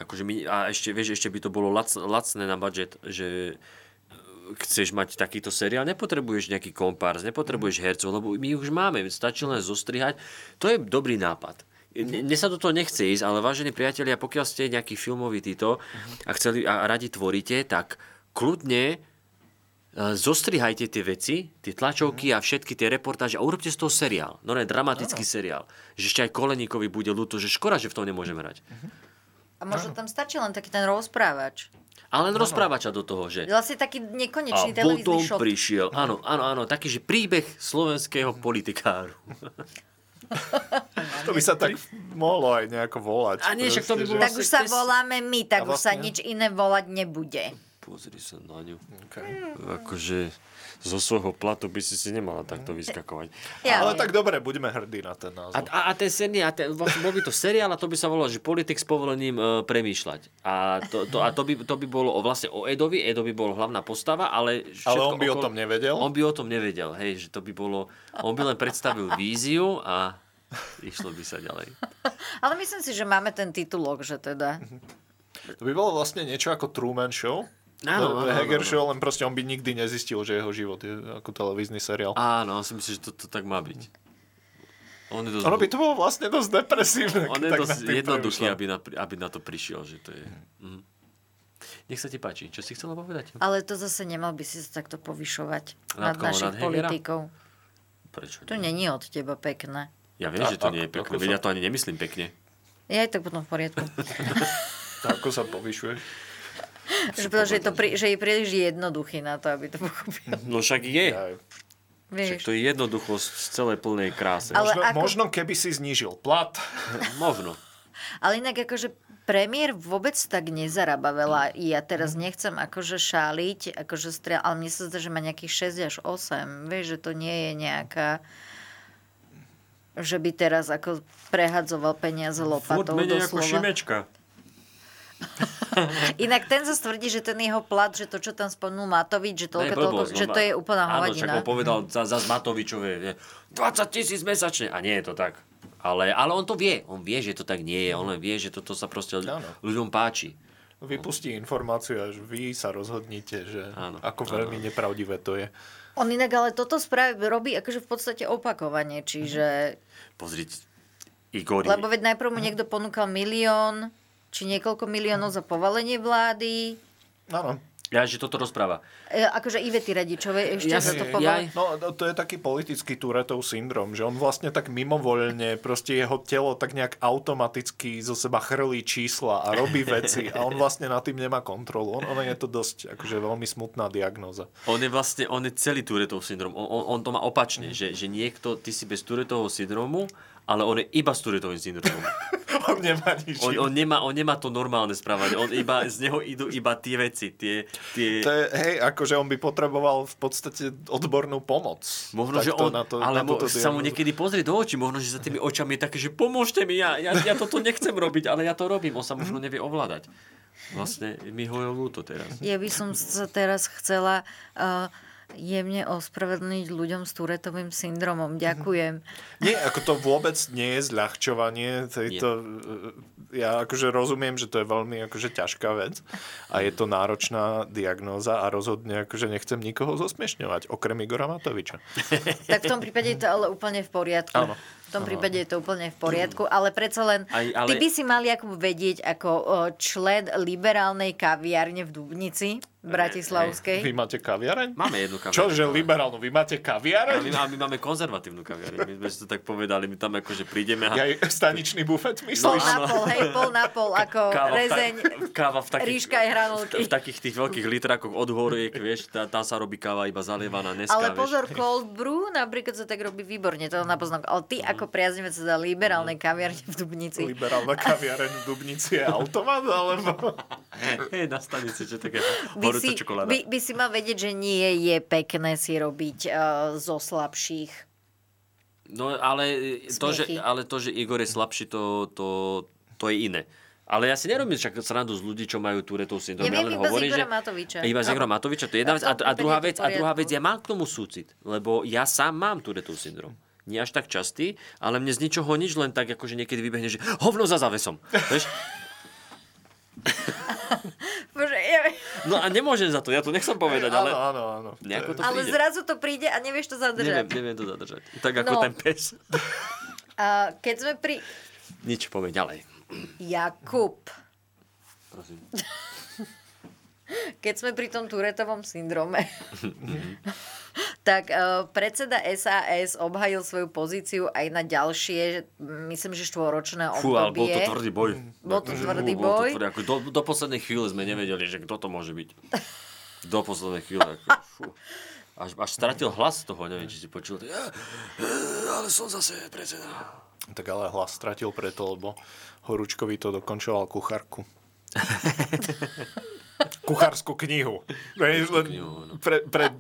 Akože my, a ešte, vieš, ešte by to bolo lac, lacné na budget, že e, chceš mať takýto seriál, nepotrebuješ nejaký kompárs, nepotrebuješ hercov, lebo my už máme, stačí len zostrihať. To je dobrý nápad. Mne mne sa do toho nechce ísť, ale vážení priatelia, pokiaľ ste nejaký filmový títo a, chceli, a radi tvoríte, tak kľudne e, zostrihajte tie veci, tie tlačovky a všetky tie reportáže a urobte z toho seriál. No ne, dramatický seriál. Že ešte aj Koleníkovi bude ľúto, že škoda, že v tom nemôžeme hrať. A možno tam stačí len taký ten rozprávač. Ale len rozprávača do toho, že... Vlastne taký A nekonečný potom televízny šok. prišiel, áno, áno, áno, taký, že príbeh slovenského politikáru. To by sa tak mohlo aj nejako volať. A nie, však to by bolo- Tak už sa Vlastne- voláme my, tak A už sa vlastne- nič iné volať nebude. Pozri sa na ňu. Okay. Akože zo svojho platu by si si nemala takto vyskakovať. Ja, Ale tak dobre, buďme hrdí na ten A, názov. a, a ten seriál, a ten, bol by to seriál a to by sa volalo, že politik s povolením e, premýšľať. A, to, to, a to, by, to by bolo o, vlastne o Edovi, Edo by bol hlavná postava, ale Ale on by o tom nevedel? On by o tom nevedel, hej, že to by bolo, on by len predstavil víziu a išlo by sa ďalej. Ale myslím si, že máme ten titulok, že teda... To by bolo vlastne niečo ako Truman Show. Áno, áno, áno. Show, len proste on by nikdy nezistil, že jeho život je ako televízny seriál. Áno, ja si myslím, že to, to tak má byť. On je dosť, Ono by to bolo vlastne dosť depresívne. on je tak dosť jednoduchý, aby na, aby na to prišiel, že to je... Mhm. Nech sa ti páči. Čo si chcela povedať? Ale to zase nemal by si sa takto povyšovať Nad nad, koho? našich Nad politikov. Prečo? To není od teba pekné. Ja viem, A- že to ako- nie je pekné, sa- ja to ani nemyslím pekne. Je tak potom v poriadku. [LAUGHS] Ako sa povyšuješ? [LAUGHS] že, pretože je to pri, že je príliš jednoduchý na to, aby to pochopil. No však je. Však Vieš. to je jednoducho z celej plnej kráse. Ale Možno, ako- možno keby si znížil plat. [LAUGHS] Možno. Ale inak akože premiér vôbec tak nezarába veľa. Ja teraz nechcem akože šáliť, akože strel, ale mne sa zdá, že má nejakých 6 až 8. Vieš, že to nie je nejaká že by teraz ako prehadzoval peniaze lopatou doslova. Šimečka. [LAUGHS] Inak ten zase tvrdí, že ten jeho plat, že to, čo tam spomenul Matovič, že, To je toľko, toľko, blbosť, no že to je úplná Áno, však hovadina. on povedal za, za Matovičové, že 20 tisíc mesačne. A nie je to tak. Ale, ale on to vie. On vie, že to tak nie je. On len vie, že toto sa proste Áno. ľuďom páči. Vypustí informáciu, až vy sa rozhodnite, že Áno, ako veľmi nepravdivé to je. On inak ale toto spraví, robí akože v podstate opakovane, čiže... Pozrieť Igor. Lebo veď najprv mu niekto ponúkal milión, či niekoľko miliónov za povalenie vlády. Áno. Ja, že toto rozpráva. E, akože Ivety Radičovej ešte Ja za to ja- povalenie. No, to je taký politický Tourettov syndrom, že on vlastne tak mimovoľne, proste jeho telo tak nejak automaticky zo seba chrlí čísla a robí veci a on vlastne nad tým nemá kontrolu. On, on je to dosť akože veľmi smutná diagnóza. On je vlastne, on je celý Tourettov syndrom. On, on, on to má opačne, že, že niekto, ty si bez Tourettovho syndromu, ale on je iba s Tourettovým syndromom. [LAUGHS] On nemá nič. On, on, nemá, on nemá to normálne správanie. On iba, z neho idú iba tie veci, tie... tie... To je, hej, akože on by potreboval v podstate odbornú pomoc. Možno, že on, na to, ale na mo- sa mu niekedy pozrie do očí, možno, že za tými očami je také, že pomôžte mi, ja, ja, ja toto nechcem robiť, ale ja to robím. On sa možno nevie ovládať. Vlastne mi ho je ľúto teraz. Ja by som sa teraz chcela uh, jemne ospravedlniť ľuďom s Turetovým syndromom. Ďakujem. Nie, ako to vôbec nie je zľahčovanie tejto... Ja akože rozumiem, že to je veľmi akože ťažká vec a je to náročná diagnóza a rozhodne akože nechcem nikoho zosmiešňovať, okrem Igora Matoviča. [LAUGHS] Tak v tom prípade je to ale úplne v poriadku. Áno. V tom prípade je to úplne v poriadku, ale predsa len Aj, ale- ty by si mal Jakub vedieť ako člen liberálnej kaviárne v Dubnici, Vy v Bratislavskej. máte kaviareň? Máme jednu kaviareň. Čože liberálnu? Vy máte A kaviareň? my, my máme konzervatívnu kaviareň. My sme si to tak povedali. My tam akože prídeme a... Ja staničný bufet, Pol myslíš? na pol, hej, pol na pol, ako Káva v, rezeň, ta- káva v takých, ríška aj hranolky. v takých tých veľkých litrákoch od horiek, vieš, tá, tá sa robí káva iba zalievaná, dneska, Ale vieš. pozor, cold brew napríklad sa tak robí výborne, to na poznámku. Ale ty ako priaznivec za liberálnej kaviarne v Dubnici. Liberálna kaviareň v Dubnici je automat, alebo... [LAUGHS] Hej, na stanici, čo také horúca si, čokoláda. by, by si mal vedieť, že nie je pekné si robiť uh, zo slabších. No ale to, že, ale to, že Igor je slabší, to, to, to je iné. Ale ja si nerobím však srandu z ľudí, čo majú Turetov syndrom. Ja Ja, len iba z hovorím, Igora že... Matoviča. Iba z No. Igora Matoviča, to je jedna vec. A, a, druhá vec, a druhá vec, ja mám k tomu súcit, lebo ja sám mám Turetov syndrom. Nie až tak častý, ale mne z ničoho nič len tak, akože niekedy vybehne, že hovno za závesom. Vieš? [LAUGHS] Bože, ja... No a nemôžem za to, ja to nechcem povedať, ale... Áno, áno, áno. Nejako to Ale príde. zrazu to príde a nevieš to Neviem, zadržať. neviem to zadržať. Tak ako No. ten pes. A keď sme pri... Nič, poviem ďalej. Jakub. Prosím. [LAUGHS] Keď sme pri tom Turetovom syndrome, tak uh, predseda SAS obhajil svoju pozíciu aj na ďalšie, myslím, že štvoročné Fú, ale bol obdobie. to tvrdý boj. Bol to tvrdý bol to boj. tvrdý, ako do, do poslednej chvíle sme nevedeli, že kto to môže byť. Do poslednej chvíle. Ako, fú. Až, až stratil hlas z toho, neviem, či si počul. Ja, ale som zase predseda. Tak ale hlas stratil preto, lebo Horúčkovi to dokončoval kuchárku. [LAUGHS] Kuchárskú knihu. Len knihu, no. pre, pre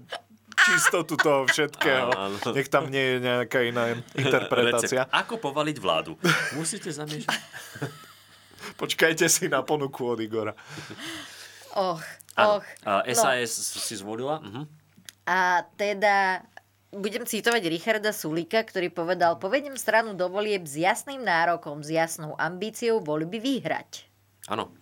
čistotu toho všetkého. Áno, áno. Nech tam nie je nejaká iná interpretácia. Recept. Ako povaliť vládu? Musíte zamiešať. Počkajte si na ponuku od Igora. Och, Áno. och. A No. SAS si zvolila? Mhm. A teda budem citovať Richarda Sulika, ktorý povedal, povedem stranu do volieb s jasným nárokom, s jasnou ambíciou voľby vyhrať. Áno.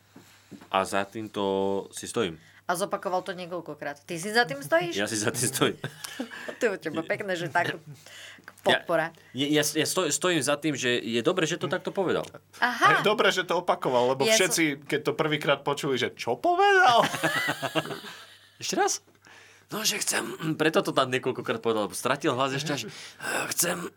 A za týmto si stojím. A zopakoval to niekoľkokrát. Ty si za tým stojíš? Ja si za tým stojím. [LAUGHS] To je teba pekné, že tak podpora. Ja, ja, ja stoj, stojím za tým, že je dobre, že to takto povedal. Aha, Je dobre, že to opakoval, lebo Ja som- všetci, keď to prvýkrát počuli, že čo povedal? [LAUGHS] Ešte raz? No, že chcem, preto to tam niekoľkokrát povedal, lebo stratil hlas ešte až, "Eh, chcem,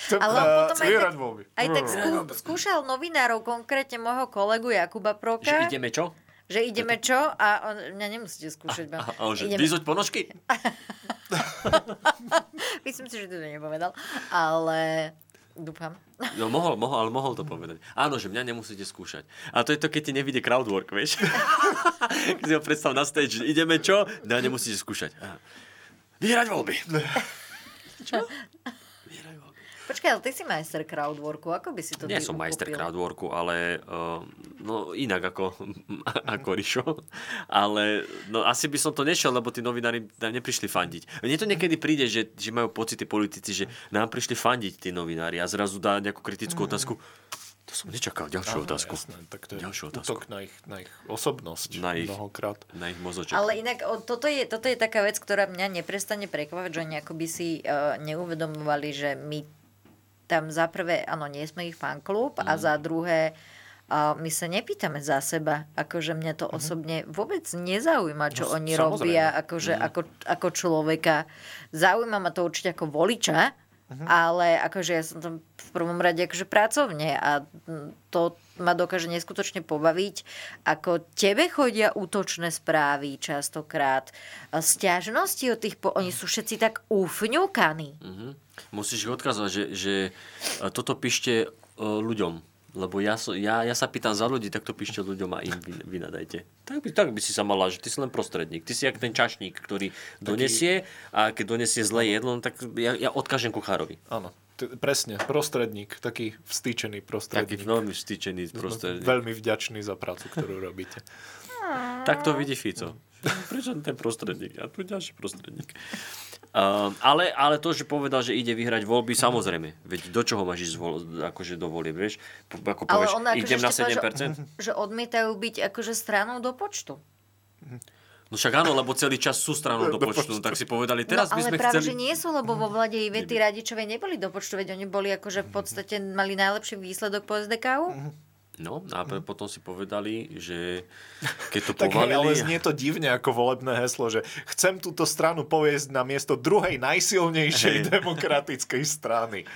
Chcem Ale on eh, potom aj tak- aj tak skú, skúšal novinárov, konkrétne môjho kolegu Jakuba Proka, že ideme čo? že ideme čo a on, mňa nemusíte skúšať. ma. A on, že Ideme- vyzuť ponožky? [LAUGHS] Myslím si, že to nepovedal, ale dúfam. No mohol, mohol, ale mohol to povedať. Áno, že mňa nemusíte skúšať. A to je to, keď ti nevidie crowdwork, vieš? [LAUGHS] keď si ho predstav na stage, ideme čo? No nemusíte skúšať. Á. Vyhrať voľby. [LAUGHS] čo? [LAUGHS] Počkaj, ale ty si majster crowdworku, ako by si to Nie som majster uchopil? crowdworku, ale uh, no inak ako, [LAUGHS] ako Rišo. Ale no, asi by som to nešiel, lebo tí novinári nám neprišli fandiť. Mne to niekedy príde, že, že majú pocity politici, že nám prišli fandiť tí novinári a zrazu dá nejakú kritickú otázku. To som nečakal, ďalšiu Áno, otázku. jasné, tak to je Ďalšiu otázku. útok na ich, na ich osobnosť Na ich- mnohokrát. Na ich mozoček. Ale inak o, toto, je, toto je taká vec, ktorá mňa neprestane prekvapať, že oni akoby si uh, neuvedomovali, že my tam za prvé, áno, nie sme ich fanklub a Mhm. za druhé uh, my sa nepýtame za seba. Akože mňa Mhm. to osobne vôbec nezaujíma, čo No, oni samozrejme. robia akože, Mhm. ako, ako človeka. Zaujíma ma to určite ako voliča, Mhm. ale akože ja som tam v prvom rade akože pracovne a mm, to ma dokáže neskutočne pobaviť, ako tebe chodia útočné správy častokrát, sťažnosti od tých, po... oni sú všetci tak ufňukaní. Mhm. Musíš ich odkazovať, že, že e, toto píšte e, ľuďom. Lebo ja, so, ja, ja sa pýtam za ľudí, tak to píšte ľuďom a im vy, vynadajte. Tak by, tak by si sa mala, že ty si len prostredník. Ty si jak ten čašník, ktorý donesie a keď donesie zlé jedlo, no tak ja, ja odkážem kuchárovi. Áno, t- presne, prostredník, taký vstýčený Taký prostredník. veľmi vstýčený prostredník. Veľmi vďačný za prácu, ktorú robíte. Tak to vidí Fico. Prečo ten prostredník? A tu ďalší prostredník. Um, ale, ale to, že povedal, že ide vyhrať voľby, samozrejme. Veď do čoho máš ísť zvol, akože do volieb, vieš? Po- Ako Ale povieš, on akože idem na ešte povedal, 7%? že, že odmietajú byť akože stranou do počtu. No však áno, lebo celý čas sú stranou do počtu. Tak si povedali, teraz no, by ale sme práve, chceli... že nie sú, lebo vo vlade Ivety Radičovej neboli do počtu, veď oni boli akože v podstate mali najlepší výsledok po SDKU. No a potom si povedali, že keď to [LAUGHS] Tak hej, ale povalili... znie to divne ako volebné heslo, že chcem túto stranu poviesť na miesto druhej najsilnejšej Hej. demokratickej strany. [LAUGHS]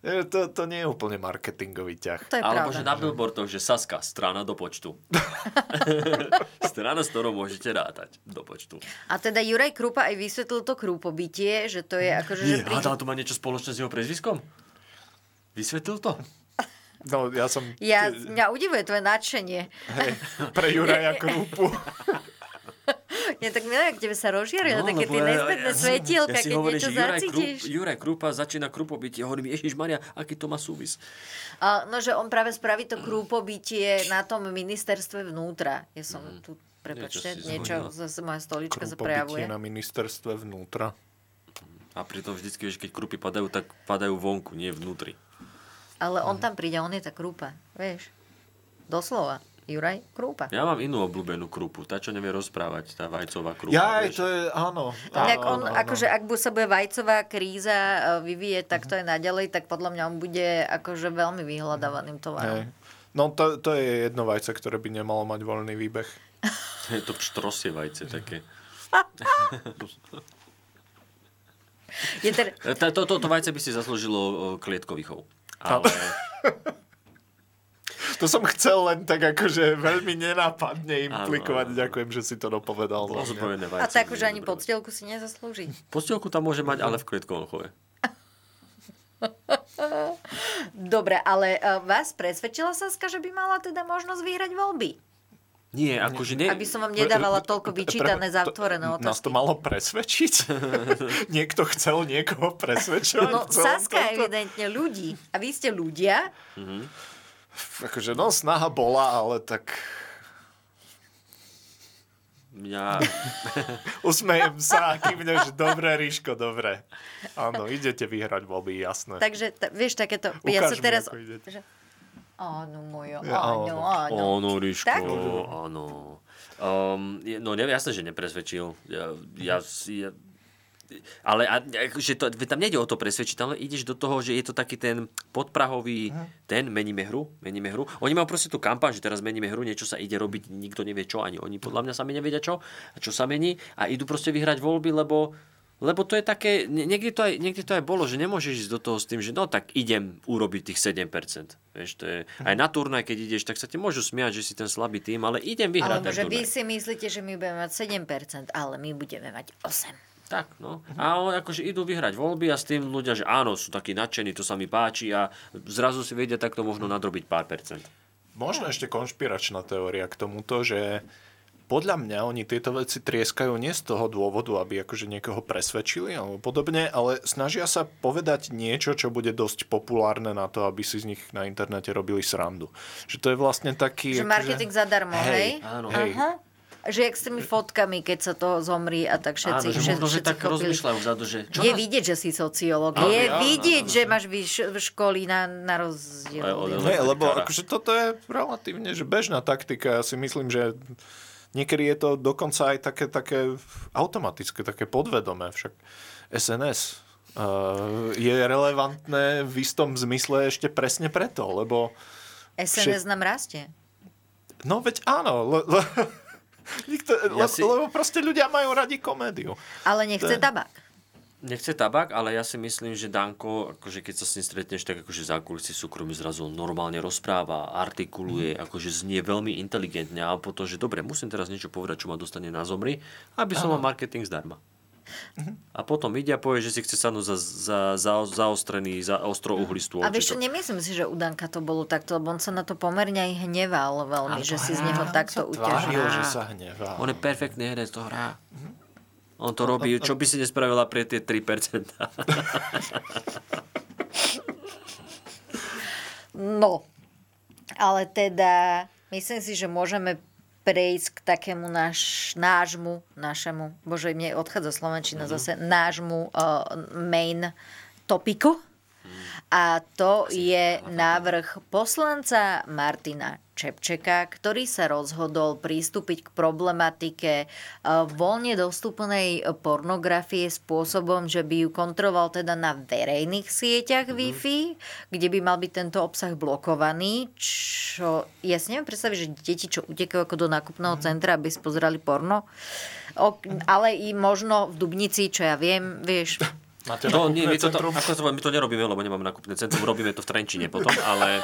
E, To, to nie je úplne marketingový ťah. To je Alebo pravda. že na billboardoch, že Saska, strana do počtu. [LAUGHS] strana, s ktorou môžete rátať do počtu. A teda Juraj Krupa aj vysvetlil to krúpobytie, že to je akože... že Nie, hádal to má niečo spoločné s jeho prezviskom? Vysvetlil to? No, ja som Ja, mňa udivuje tvoje nadšenie. hej, pre Juraja [LAUGHS] Krúpu. [LAUGHS] [LAUGHS] Ja tak milujem, ak tebe sa rozžiarili, no, také tie nespätné ja svetielka, ja keď hovorím, niečo Juraj, Krup, zacítiš. Juraj Krupa začína krupobyť. Ja hovorím, Ježiš Maria, aký to má súvis? A, no, že on práve spraví to krúpobytie na tom ministerstve vnútra. Ja som tu, prepačte, Niečo niečo, zase moja stolička sa Krupobytie prejavuje. na ministerstve vnútra. A pritom vždycky, vieš, keď krupy padajú, tak padajú vonku, nie vnútri. Ale on tam príde, on je tá krúpa, vieš. Doslova. Juraj Krúpa. Ja mám inú obľúbenú krupu, tá, čo nevie rozprávať, tá vajcová krupa. Ja, vieš. to je, áno. Tak áno, on, áno, akože ak bu- sa bude vajcová kríza e, vyvíjať takto aj naďalej, tak podľa mňa on bude akože veľmi vyhľadávaným Hej. tovarom. No to, to je jedno vajce, ktoré by nemalo mať voľný výbeh. [LAUGHS] Je to pštrosie vajce také. Je teda, [LAUGHS] Tá- To, to, to vajce by si zaslúžilo o, klietkový chov. Ale [LAUGHS] To som chcel len tak akože veľmi nenápadne Áno, implikovať. áno. Ďakujem, že si to dopovedal. a tak už ani podstielku si nezaslúži. Postielku tam môže mať, ale v klietkovom chove. [LAUGHS] Dobre, ale e, vás presvedčila Saska, že by mala teda možnosť vyhrať voľby? Nie, akože nie. Aby som vám nedávala toľko vyčítané Pre- zatvorené to- Nás to otázky. malo presvedčiť? [LAUGHS] Niekto chcel niekoho presvedčovať? No Saska tomto? evidentne ľudí. A vy ste ľudia. Akože, no, snaha bola, ale tak Ja, [LAUGHS] usmejem sa a kývneš, dobre, Ríško, dobre. Áno, idete vyhrať voľby, jasné. Takže, t- vieš, takéto... Ja sa Ukáž mi, teraz... ako idete. že- Áno, mojo, Ja, áno, áno. Áno, Ríško, Tak? áno. Um, no jasné, že nepresvedčil. Ja, ja, ja, ale a, že to, veď tam nejde o to presvedčiť, ale ideš do toho, že je to taký ten podprahový, ten, meníme hru, meníme hru. Oni majú proste tú kampaň, že teraz meníme hru, niečo sa ide robiť, nikto nevie čo, ani oni podľa mňa sami nevedia čo, a čo sa mení a idú proste vyhrať voľby, lebo lebo to je také, nie- niekde to, aj, niekde to aj bolo, že nemôžeš ísť do toho s tým, že no tak idem urobiť tých 7%. Vieš, to je, aj na turnaj, keď ideš, tak sa ti môžu smiať, že si ten slabý tým, ale idem vyhrať Alebo že vy turnaj. si myslíte, že my budeme mať 7%, ale my budeme mať 8%. Tak, no. A on akože idú vyhrať voľby a s tým ľudia, že áno, sú takí nadšení, to sa mi páči a zrazu si vedia takto možno nadrobiť pár percent. Možno ešte konšpiračná teória k tomuto, že podľa mňa oni tieto veci trieskajú nie z toho dôvodu, aby akože niekoho presvedčili alebo podobne, ale snažia sa povedať niečo, čo bude dosť populárne na to, aby si z nich na internete robili srandu. Že to je vlastne taký... Že akože- marketing zadarmo, hej? áno. Hej. Aha. Že jak s tými fotkami, keď sa to zomrí a tak všetci, áno, že všetci, možno, že tak chopili. rozmýšľajú vzadu, že čo je nás- vidieť, že si sociológ. Áno, je áno, vidieť, áno, že máš vyš- školy na, na rozdiel. Nie, lebo akože toto je relatívne že bežná taktika. Ja si myslím, že niekedy je to dokonca aj také, také automatické, také podvedomé. Však SNS uh, je relevantné v istom zmysle ešte presne preto, lebo SNS nám rastie. no veď áno, le, le, nikto, Ja le, si- lebo proste ľudia majú radi komédiu. Ale nechce To- tabak. Nechce tabak, ale ja si myslím, že Danko, akože keď sa s ním stretneš, tak akože za kulisy súkromí zrazu normálne rozpráva, artikuluje, akože znie veľmi inteligentne a potom, že dobre, musím teraz niečo povedať, čo ma dostane na zomri, aby som mal marketing zdarma. A potom ide a povie, že si chce sadnúť za, za, za, zaostrený, za ostrouhlý stôl. A či vieš čo, to- nemyslím si, že u Danka to bolo takto, lebo on sa na to pomerne aj hneval veľmi, že si z neho takto uťažil. že sa hnevá. On je perfektný herec, to hrá. On to robí, čo by si nespravila pre tie 3%. [LAUGHS] No, ale teda myslím si, že môžeme prejsť k takému náš, nášmu, našemu, bože, mne odchádza Slovenčina zase, nášmu uh, main topiku. A to je návrh poslanca Martina Čepčeka, ktorý sa rozhodol pristúpiť k problematike e, voľne dostupnej pornografie spôsobom, že by ju kontroloval teda na verejných sieťach Wi-Fi, kde by mal byť tento obsah blokovaný, čo ja si neviem predstaviť, že deti, čo utekajú ako do nákupného centra, aby si pozerali porno, o, ale i možno v Dubnici, čo ja viem, vieš, [LAUGHS] Máte No, nie, my to, centrum? ako to, my to nerobíme, lebo nemáme nakupné centrum, robíme to v Trenčine potom, [LAUGHS] ale...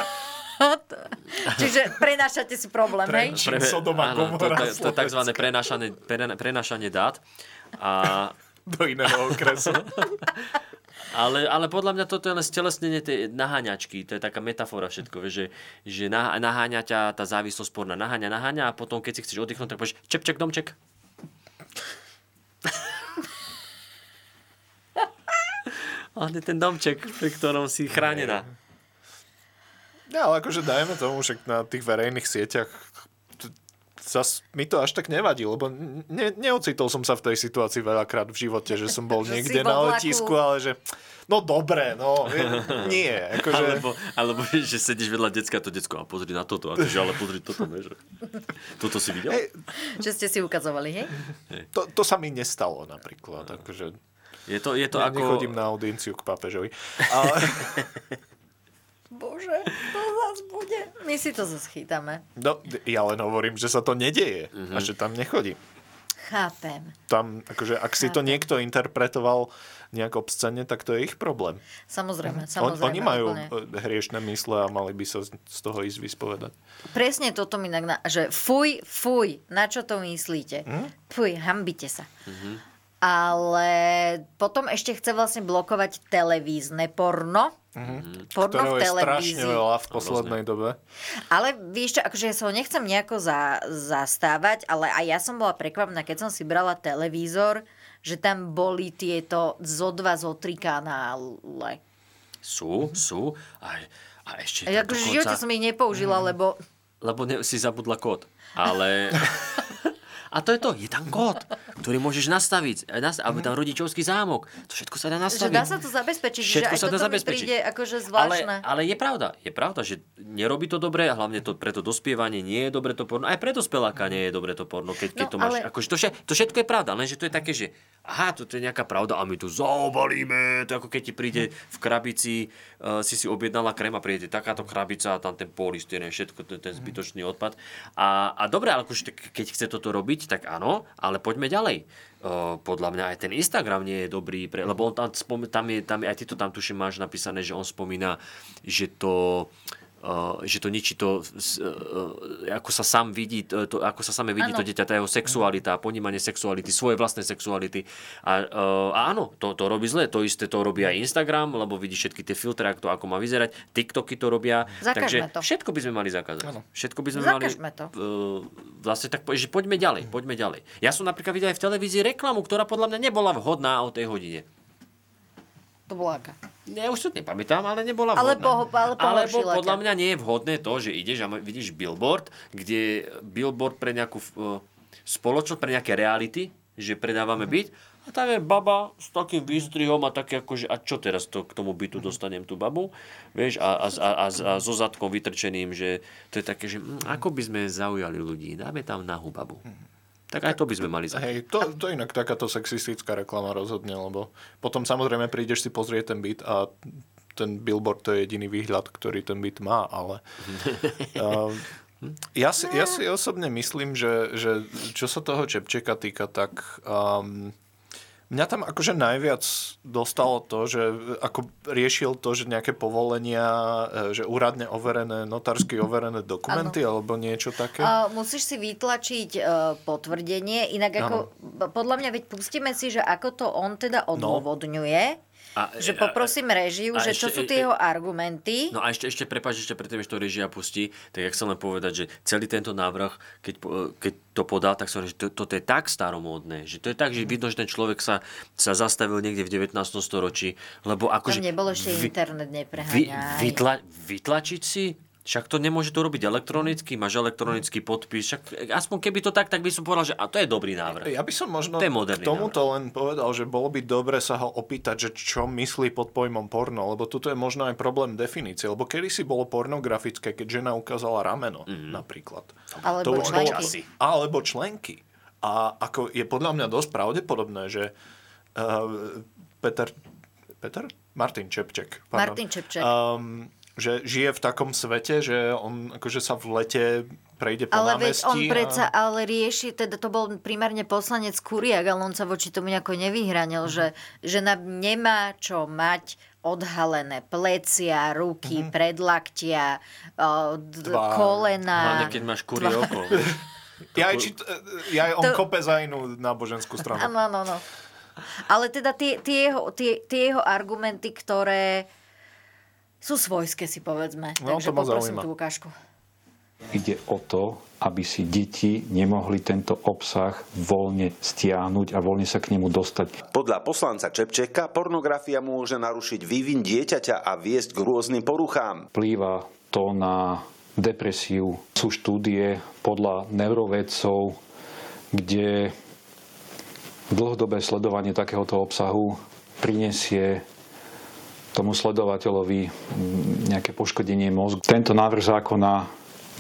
Čiže prenášate si problém, hej? Trenčín. Sodom a áno, to, to, to, je tzv. prenášané, prena- prenášanie dát. A, [LAUGHS] Do iného okresu. [LAUGHS] ale, ale podľa mňa toto je len stelesnenie tej naháňačky. To je taká metafora všetko, že, že nah, naháňa ťa tá závislosť porna. Naháňa, naháňa a potom, keď si chceš oddychnúť, tak povieš čepček, domček. Hlavne ten domček, pri ktorom si chránená. Ja, ale akože dajme tomu, však na tých verejných sieťach zas mi to až tak nevadí, lebo ne, neocitol som sa v tej situácii veľakrát v živote, že som bol [LAUGHS] Že niekde vo na vlaku. letisku, ale že no dobre, no [LAUGHS] nie, akože... Alebo, alebo že sedíš vedľa decka, to decko, a pozri na toto, a že ale pozri toto, vieš. Toto si videl? Hej, Že ste si ukazovali, hej? to, to sa mi nestalo napríklad, akože Je to, je to ja ako... nechodím na audienciu k pápežovi. Ale, [LAUGHS] Bože, to zás bude. My si to zaschýtame. no, ja len hovorím, že sa to nedieje Mhm. a že tam nechodím. Chápem. Tam, akože, ak si to Chápem. niekto interpretoval nejak obscene, tak to je ich problém. Samozrejme, On, samozrejme. oni majú úplne. e, hriešne mysle a mali by sa z z toho ísť vyspovedať. Presne toto mi inak, na, že fuj, fuj, na čo to myslíte? Hm? Fuj, hambite sa. Mhm. Ale potom ešte chce vlastne blokovať televízne porno. Porno Ktorého v je strašne televízii. veľa v poslednej dobe. Ale víš čo, akože ja sa ho nechcem nejako za, zastávať, ale aj ja som bola prekvapená, keď som si brala televízor, že tam boli tieto zo dva, zo tri kanále. Sú, sú. A, a ešte A akože v živote som ich nepoužila, lebo Lebo ne, si zabudla kód. Ale... [LAUGHS] A to je to, je tam kód, ktorý môžeš nastaviť. A nas- Alebo tam rodičovský zámok. To všetko sa dá že nastaviť. dá sa to zabezpečiť, že Všetko aj sa dá zabezpečiť. príde akože ale, zvláštne. ale je pravda, je pravda, že nerobí to dobre a hlavne to pre to dospievanie nie je dobre to porno. Aj pre dospeláka nie je dobre to porno, keď, keď No, to máš. ale- Akože to, vše, to všetko je pravda, lenže to je také, že aha, to je nejaká pravda a my tu zaobalíme. To ako keď ti príde v krabici, uh, si si objednala krém a príde takáto krabica a tam ten polystyrén, všetko ten, ten zbytočný odpad. A, a dobre, ale akože, keď chce toto robiť, tak áno, ale poďme ďalej. Uh, podľa mňa aj ten Instagram nie je dobrý, pre, lebo on tam, spom, tam, je, tam aj ty to tam tuším máš napísané, že on spomína, že to že to ničí to, uh, ako sa sám vidí, to, ako sa same vidí Áno. to dieťa, tá jeho sexualita, ponímanie sexuality, svoje vlastné sexuality. A, a áno, to, to robí zle. To isté to robí aj Instagram, lebo vidí všetky tie filtre, ako to ako má vyzerať. TikToky to robia. Zakažme takže to. všetko by sme mali zakázať. Všetko by sme Zakažme mali... to. Vlastne tak, že poďme ďalej, poďme ďalej. Ja som napríklad videl aj v televízii reklamu, ktorá podľa mňa nebola vhodná o tej hodine. Bola aká? Ja už to nepamätám, ale nebola Ale vhodná. po- ale Alebo podľa mňa nie je vhodné to, že ideš a vidíš billboard, kde billboard pre nejakú uh, spoločnosť, pre nejaké reality, že predávame byt a tam je baba s takým výstrihom a také ako, že a čo teraz to, k tomu bytu dostanem tú babu, vieš, a, a, a, a, a so zadkom vytrčeným, že to je také, že hm, ako by sme zaujali ľudí, dáme tam nahú babu. Tak aj to by sme mali zakázať. Hej, to, to inak takáto sexistická reklama rozhodne, lebo potom samozrejme prídeš si pozrieť ten byt a ten billboard to je jediný výhľad, ktorý ten byt má, ale... [LAUGHS] Uh, ja, si, ja si osobne myslím, že, že čo sa toho Čepčeka týka, tak um, mňa tam akože najviac dostalo to, že ako riešil to, že nejaké povolenia, e, že úradne overené, notársky overené dokumenty alebo niečo také. Uh, musíš si vytlačiť uh, potvrdenie, inak ako, podľa mňa, veď pustíme si, že ako to on teda odôvodňuje, A- že poprosím režiu, a že čo ešte- sú tie jeho argumenty. No a ešte, ešte prepáč, ešte predtým, než to režia pustí, tak ja chcem len povedať, že celý tento návrh, keď, keď to podal, tak som že to, toto je tak staromódne, že to je tak, že vidno, že ten človek sa, sa zastavil niekde v 19. storočí, lebo akože... Tam nebol ešte vy- internet, vy, nepreháňaj. vytla, vytlačiť si? Však to nemôže to robiť elektronicky, máš elektronický podpis, však aspoň keby to tak, tak by som povedal, že a to je dobrý návrh. Ja by som možno To je k tomuto len povedal, že bolo by dobre sa ho opýtať, že čo myslí pod pojmom porno, lebo tuto je možno aj problém definície, lebo kedy si bolo pornografické, keď žena ukázala rameno Mhm. napríklad. Alebo už členky. bolo- Alebo členky. A ako je podľa mňa dosť pravdepodobné, že uh, Peter, Peter? Martin Čepček. pardon. Martin Čepček. Um, že žije v takom svete, že on akože sa v lete prejde po Ale námestí. on predsa ale rieši, teda to bol primárne poslanec Kuriak, ale on sa voči tomu nejako nevyhranil, že žena nemá čo mať odhalené plecia, ruky, predlaktia, o, d- Tvár. kolena. Hlavne keď máš kurie oko. [LAUGHS] Ja, aj, či, ja aj on To- kope za inú náboženskú stranu. Áno, áno, áno. Ale teda tie, tie, jeho, tie, tie jeho argumenty, ktoré sú svojské, si povedzme. No, Takže to poprosím tú ukážku. Ide o to, aby si deti nemohli tento obsah voľne stiahnuť a voľne sa k nemu dostať. Podľa poslanca Čepčeka pornografia môže narušiť vývin dieťaťa a viesť k rôznym poruchám. Plýva to na depresiu. Sú štúdie podľa neurovedcov, kde dlhodobé sledovanie takéhoto obsahu prinesie tomu sledovateľovi nejaké poškodenie mozgu. Tento návrh zákona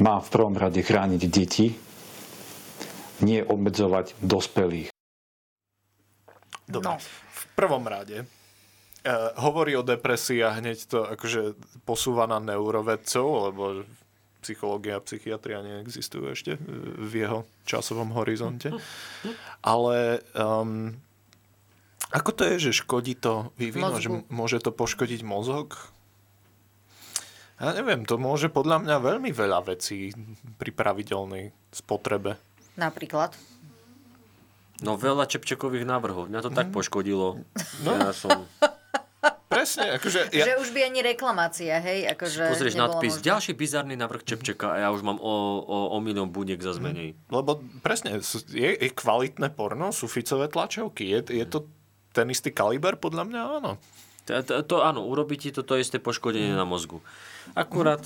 má v prvom rade chrániť deti, nie obmedzovať dospelých. Dobre. No. V prvom rade e, hovorí o depresii a hneď to akože posúva na neurovedcov, lebo psychológia a psychiatria neexistujú ešte v jeho časovom horizonte. [LAUGHS] Ale um, ako to je, že škodí to vývinu, že môže to poškodiť mozog? Ja neviem, to môže podľa mňa veľmi veľa vecí pri pravidelnej spotrebe. Napríklad? No veľa Čepčekových návrhov. Mňa to mm. tak mhm. poškodilo. No. Ja som... Presne, akože... Ja... Že už by ani reklamácia, hej? Akože Pozrieš nadpis, možné. ďalší bizarný návrh Čepčeka a ja už mám o, o, o milión buniek za zmenej. Mm. Lebo presne, je, je kvalitné porno, sú ficové tlačovky. Je, je to ten istý kaliber? Podľa mňa áno. To, to, to áno, urobí ti to, to isté poškodenie mm. na mozgu. Akurát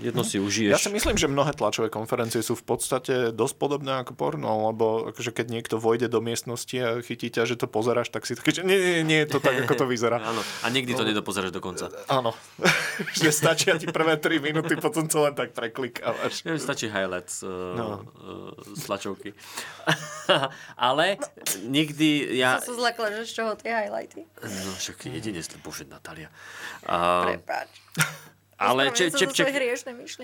jedno si užiješ. Ja si myslím, že mnohé tlačové konferencie sú v podstate dosť podobné ako porno, lebo akože keď niekto vojde do miestnosti a chytí ťa, že to pozeráš, tak si taký, že nie, nie, nie je to tak, ako to vyzerá. [LAUGHS] Áno, a nikdy to no. nedopozeráš do konca. Áno, [LAUGHS] že stačia ti prvé 3 minúty, potom to len tak preklikávaš. Ja, stačí highlights uh, no. uh, z tlačovky. [LAUGHS] Ale nikdy ja... Som sa zlakla, že z čoho tie highlighty. No však jedine bože Natália. Uh, Prepáč. Ale, če, čepček,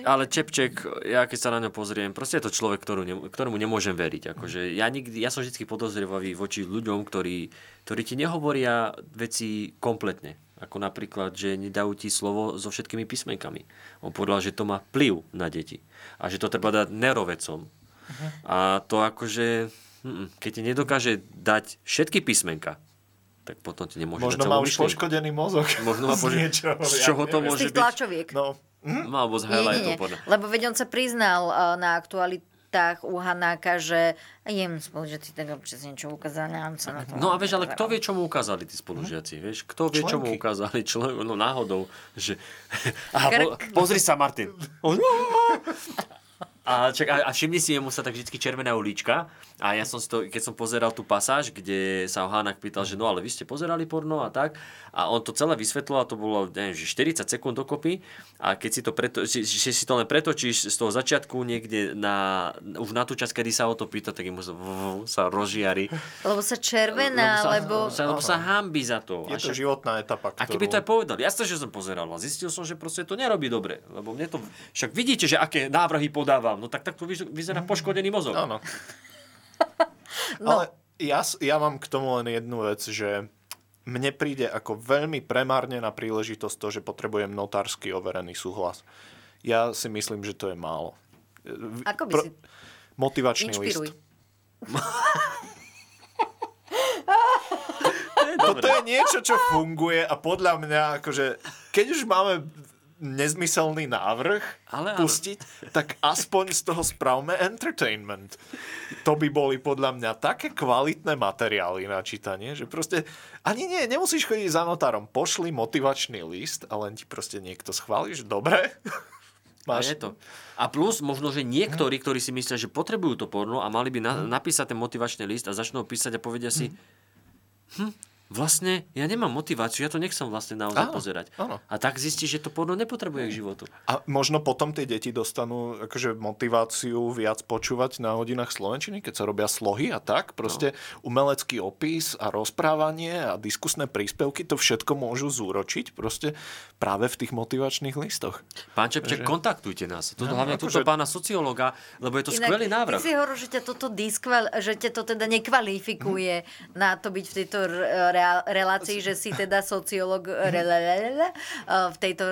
ale Čepček, ja keď sa na ňo pozriem, proste je to človek, ktorú ne, ktorému nemôžem veriť. Akože ja, nikdy, ja som vždy podozrievavý voči ľuďom, ktorí, ktorí ti nehovoria veci kompletne. Ako napríklad, že nedajú ti slovo so všetkými písmenkami. On povedal, že to má vplyv na deti. A že to treba dať nerovecom. Uh-huh. A to akože, keď ti nedokáže dať všetky písmenka, tak potom ti nemôže Možno má už poškodený mozog. Možno má poškodený. Z čoho to môže? Z tých tlačoviek. No. Hm? No, alebo z highlightu. Lebo veď on sa priznal uh, na aktualitách u Hanáka, že jem spolu, že ti tak občas niečo ukázali. Sa na to no a vieš, ale kto vie, čo mu ukázali tí spolužiaci? Vieš, kto vie, čo mu ukázali? Člen, no náhodou, že... Aha, po, pozri sa, Martin. [LAUGHS] A, čak, a, a všimni si, jemu sa tak vždy červená ulička. A ja som si to, keď som pozeral tú pasáž, kde sa ho Hanak pýtal, že no ale vy ste pozerali porno a tak. A on to celé vysvetloval, to bolo neviem, že 40 sekúnd dokopy. A keď si to, preto, že, že si to len pretočíš z toho začiatku niekde na, už na tú časť, kedy sa o to pýta, tak mu sa, sa rozžiari. Lebo sa červená, lebo... Sa, lebo sa hambi za to. Je to životná etapa, ktorú... A keby to aj povedal, ja že som pozeral a zistil som, že proste to nerobí dobre. Lebo mne to... Však vidíte, že aké návrhy podávam no tak takto vyzerá poškodený mozog. Áno. [LAUGHS] no. Ale ja, ja mám k tomu len jednu vec, že mne príde ako veľmi premárne na príležitosť to, že potrebujem notársky overený súhlas. Ja si myslím, že to je málo. Ako by Pro, si... Motivačný Inšpiruj. [LAUGHS] list. Toto je niečo, čo funguje a podľa mňa, akože, keď už máme nezmyselný návrh ale, ale. pustiť, tak aspoň z toho spravme entertainment. To by boli podľa mňa také kvalitné materiály na čítanie, že proste ani nie, nemusíš chodiť za notárom. Pošli motivačný list a len ti proste niekto schváli, že dobre. Máš... [LAUGHS] A je to. A plus možno, že niektorí, ktorí si myslia, že potrebujú to porno a mali by na, napísať ten motivačný list a začnú písať a povedia si, hm, vlastne ja nemám motiváciu, ja to nechcem vlastne naozaj áno, pozerať. Áno. A tak zistíš, že to porno nepotrebuje k životu. A možno potom tie deti dostanú akože motiváciu viac počúvať na hodinách slovenčiny, keď sa robia slohy a tak. Proste no. umelecký opis a rozprávanie a diskusné príspevky to všetko môžu zúročiť proste práve v tých motivačných listoch. Pán Čepček, že... kontaktujte nás. Toto, no, hlavne akože... túto pána sociológa, lebo je to Inak, skvelý návrh. Ty si hovoril, že ťa toto diskval, že ťa to teda nekvalifikuje hm. na to byť v tejto relácii, že si teda sociológ [LAUGHS] v tejto,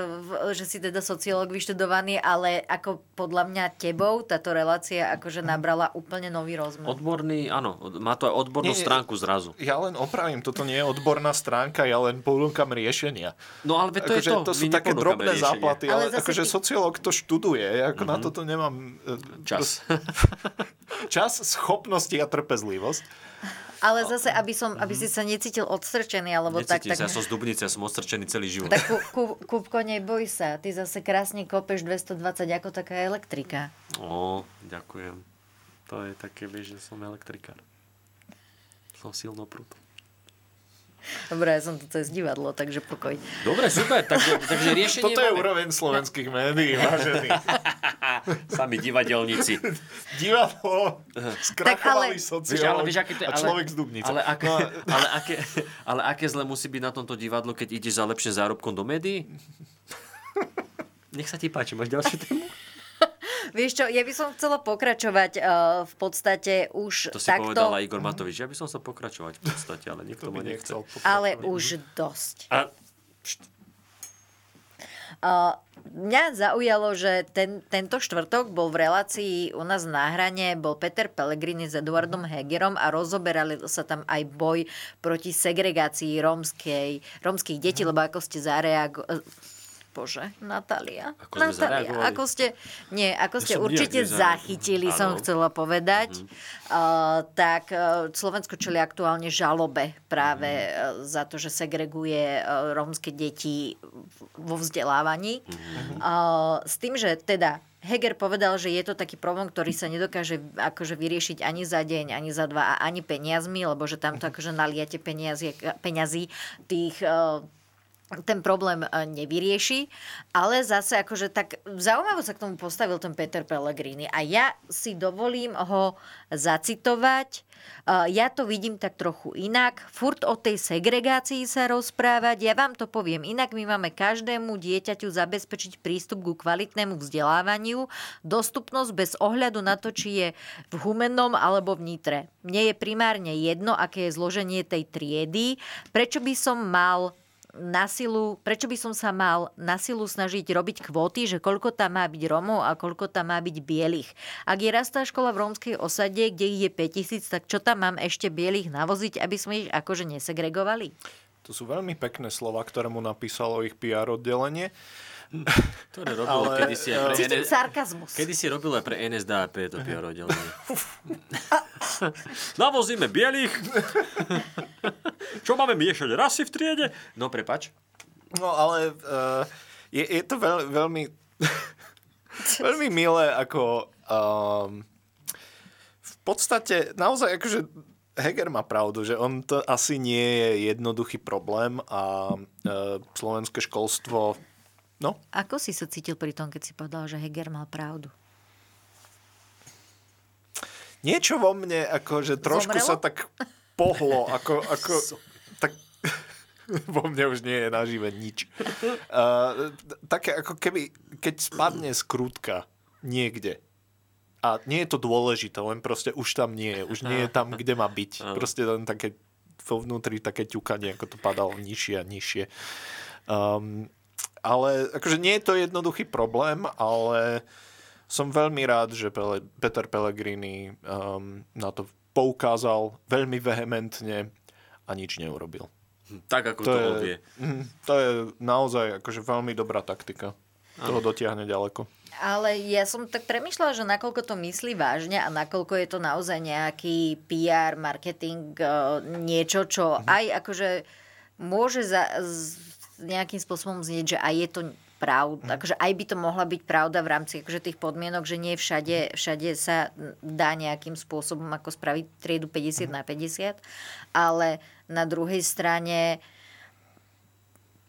že si teda sociológ vyštudovaný, ale ako podľa mňa tebou táto relácia akože nabrala úplne nový rozmer. Odborný, áno, má to aj odbornú Nie, stránku zrazu. Ja len opravím, toto nie je odborná stránka, ja len ponúkam riešenia. No ale to je akože to, to sú také drobné riešenie. záplaty, Ale ale, akože ty- sociológ to študuje, ako na toto nemám e, Čas. [LAUGHS] čas, schopnosti a trpezlivosť. Ale zase, aby, som, aby si sa necítil odstrčený, alebo tak, Necítim tak, sa, ja som z Dubnice, som odstrčený celý život. tak Kupko, neboj sa. Ty zase krásne kopeš 220 ako taká elektrika. Ó, ďakujem. To je také, vieš, že som elektrikár. Som silno prúd. Dobre, ja som tu cez divadlo, takže pokoj. Dobre, super, takže, takže [LAUGHS] riešenie Toto je máme. úroveň slovenských médií, [LAUGHS] vážený. [LAUGHS] Sami divadelníci. Divadlo, skrachovali to, a ale, človek z Dubnice. Ale, aké, No, ale, aké, ale aké zle musí byť na tomto divadlo, keď ideš za lepším zárobkom do médií? Nech sa ti páči, máš ďalšiu tému? Vieš čo, ja by som chcela pokračovať uh, v podstate už To si takto, povedal aj Igor Matovič. Ja by som sa pokračovať v podstate, ale nikto to ma by nechce. ale už dosť. A, Uh, mňa zaujalo, že ten, tento štvrtok bol v relácii u nás na hrane, bol Peter Pellegrini s Eduardom Hegerom a rozoberali sa tam aj boj proti segregácii rómskej, rómskych detí, lebo ako ste zareagovali... Bože, Natália. Ako sme Natália, zareagovali? ako ste, nie, ako Ja ste som nijak určite zachytili, som Áno. chcela povedať. Uh, tak uh, Slovensko čeli aktuálne žalobe práve uh, za to, že segreguje uh, rómske deti vo vzdelávaní. Uh, s tým, že teda Heger povedal, že je to taký problém, ktorý sa nedokáže akože vyriešiť ani za deň, ani za dva a ani peniazmi, lebo že tam to akože naliate peniazy, peňazí tých ten problém e, nevyrieši, ale zase akože tak zaujímavo sa k tomu postavil ten Peter Pellegrini a ja si dovolím ho zacitovať. E, Ja to vidím tak trochu inak. Furt o tej segregácii sa rozprávať. Ja vám to poviem inak. My máme každému dieťaťu zabezpečiť prístup ku kvalitnému vzdelávaniu, dostupnosť bez ohľadu na to, či je v Humennom alebo v Nitre. Mne je primárne jedno, aké je zloženie tej triedy. Prečo by som mal na silu, prečo by som sa mal na silu snažiť robiť kvóty, že koľko tam má byť Romov a koľko tam má byť bielých. Ak je rastá škola v rómskej osade, kde ich je 5000, tak čo tam mám ešte bielých navoziť, aby sme ich akože nesegregovali? To sú veľmi pekné slova, ktoré mu napísalo ich PR oddelenie. Ktoré robilo Ale, kedysi aj pre, Cítim NS... sarkazmus. Kedy si robil aj pre NSDAP to PR oddelenie. [LAUGHS] Navozíme bielých. [LAUGHS] Čo máme miešať rasy v triede? No prepač. No ale uh, je, je to veľ, veľmi, [LAUGHS] veľmi milé, ako um, v podstate naozaj akože Heger má pravdu, že on to asi nie je jednoduchý problém a uh, slovenské školstvo No, Ako si sa cítil pri tom, keď si povedal, že Heger mal pravdu? niečo vo mne, akože trošku Zomrelo? sa tak pohlo, [LAUGHS] ako, ako tak [LAUGHS] vo mne už nie je nažive nič. Uh, také ako keby, keď spadne skrútka niekde a nie je to dôležité, len proste už tam nie je, už nie je tam, kde má byť. [LAUGHS] Proste len také vo vnútri také ťukanie, ako to padalo nižšie a nižšie. Um, ale akože nie je to jednoduchý problém, ale som veľmi rád, že Pele, Peter Pellegrini um, na to poukázal veľmi vehementne a nič neurobil. Tak ako to, to vie. mm, to je naozaj akože veľmi dobrá taktika. Toho dotiahne ďaleko. Ale ja som tak premyšľala, že nakoľko to myslí vážne a nakoľko je to naozaj nejaký PR, marketing, eh, niečo, čo aj akože môže za, z, nejakým spôsobom znieť, že aj je to pravda, akože aj by to mohla byť pravda v rámci akože tých podmienok, že nie všade, všade sa dá nejakým spôsobom ako spraviť triedu 50 na 50, ale na druhej strane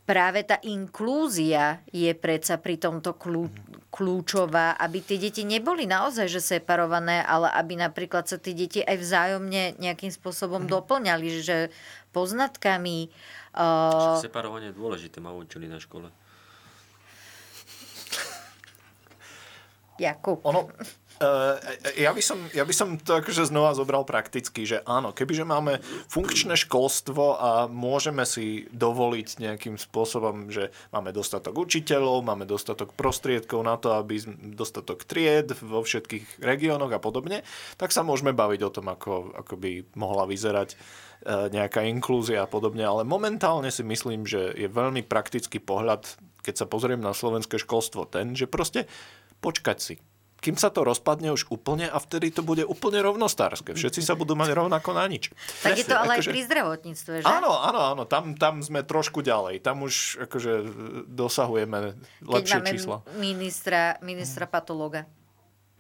práve tá inklúzia je predsa pri tomto kľú, kľúčová, aby tie deti neboli naozaj že separované, ale aby napríklad sa tie deti aj vzájomne nejakým spôsobom doplňali, že poznatkami. Uh, Separovanie je dôležité, ma učili na škole. Jakub. Ono, Uh, ja, by som, ja by som to akože znova zobral prakticky, že áno, kebyže máme funkčné školstvo a môžeme si dovoliť nejakým spôsobom, že máme dostatok učiteľov, máme dostatok prostriedkov na to, aby dostatok tried vo všetkých regiónoch a podobne, tak sa môžeme baviť o tom, ako, ako by mohla vyzerať uh, nejaká inklúzia a podobne. Ale momentálne si myslím, že je veľmi praktický pohľad, keď sa pozriem na slovenské školstvo, ten, že proste počkať si kým sa to rozpadne už úplne a vtedy to bude úplne rovnostárske. Všetci sa budú mať rovnako na nič. Tak je to ale akože... aj pri zdravotníctve, že? Áno, áno, áno. Tam, tam sme trošku ďalej. Tam už akože dosahujeme lepšie Keď máme čísla. ministra, ministra patológa.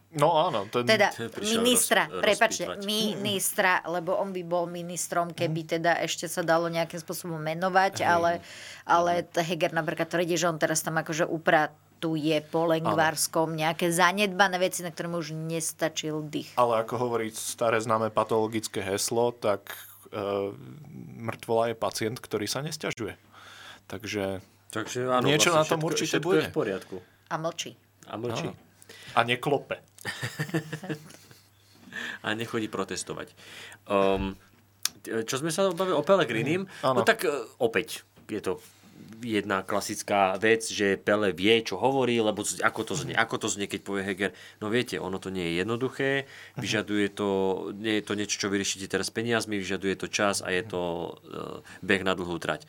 No áno. Ten... Teda ministra, roz- prepačte, rozpýtvať. ministra, lebo on by bol ministrom, keby teda ešte sa dalo nejakým spôsobom menovať, ale, ale Heger napríklad tvrdí, že on teraz tam akože upratuje po lengvárskom nejaké zanedbané veci, na ktoré mu už nestačil dých. Ale ako hovorí staré známe patologické heslo, tak e, mŕtvola je pacient, ktorý sa nesťažuje. Takže Takže áno, Niečo na vlastne tom všetko, určite všetko bude. je v poriadku. A mlčí. A mlčí. a neklope. [LAUGHS] a nechodí protestovať. Um, čo sme sa bavili o Pelegrinim, áno. no tak e, opäť je to jedna klasická vec, že Pele vie, čo hovorí, lebo ako to znie, ako to znie, keď povie Heger. No viete, ono to nie je jednoduché, vyžaduje to, nie je to niečo, čo vyriešite teraz peniazmi, vyžaduje to čas a je to uh, beh na dlhú trať.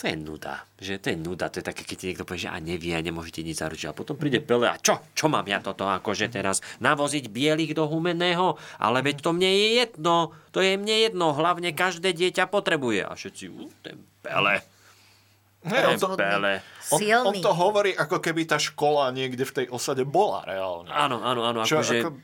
To je nuda, že to je nuda, to je také, keď ti niekto povie, že a nevie a nemôžete nič zaručiť. A potom príde Pele a čo? Čo mám ja toto akože teraz navoziť bielých do humenného? Ale veď to mne je jedno, to je mne jedno, hlavne každé dieťa potrebuje. A všetci, "U, ten Pele, Hej, on, to, on, on to hovorí, ako keby tá škola niekde v tej osade bola reálne. Áno, áno, áno. Čo, akože, ako-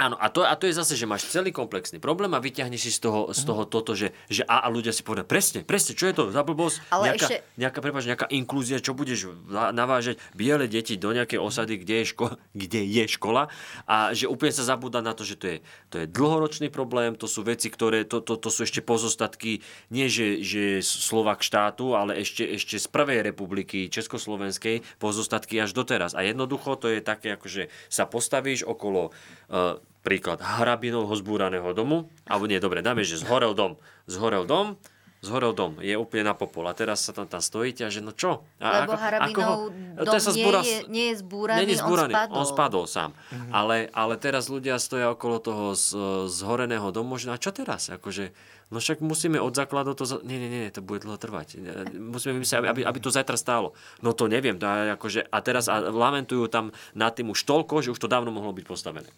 Áno, a to, a to je zase, že máš celý komplexný problém a vyťahneš si z toho, z toho toto, že, že a, a ľudia si povedia, presne, presne, čo je to za blbosť? Ale nejaká, ešte- nejaká, prepáč, nejaká inklúzia, čo budeš na- navážať biele deti do nejakej osady, kde je, ško- [LAUGHS] kde je škola a že úplne sa zabúda na to, že to je, to je dlhoročný problém, to sú veci, ktoré, to, to, to sú ešte pozostatky, nie že, že Slovak štátu, ale ešte, ešte z prvej republiky Československej pozostatky až doteraz. A jednoducho to je také, ako že sa postavíš okolo uh, príklad hrabinovho zbúraného domu, alebo nie, dobre, dáme, že zhorel dom. Zhorel dom, zhorel dom, je úplne na popol. A teraz sa tam, tam stojíte a že no čo? A Lebo Harabinov to dom sa nie zbúra- je- nie je zbúraný, nie je on zbúraný, spadol. on spadol sám. Ale, ale teraz ľudia stoja okolo toho z, zhoreného domu, že a čo teraz? Akože, no však musíme od základu to... Za... Nie, nie, nie, to bude dlho trvať. Musíme vymyslieť, aby, aby to zajtra stálo. No to neviem. To akože, a teraz a lamentujú tam nad tým už toľko, že už to dávno mohlo byť postavené.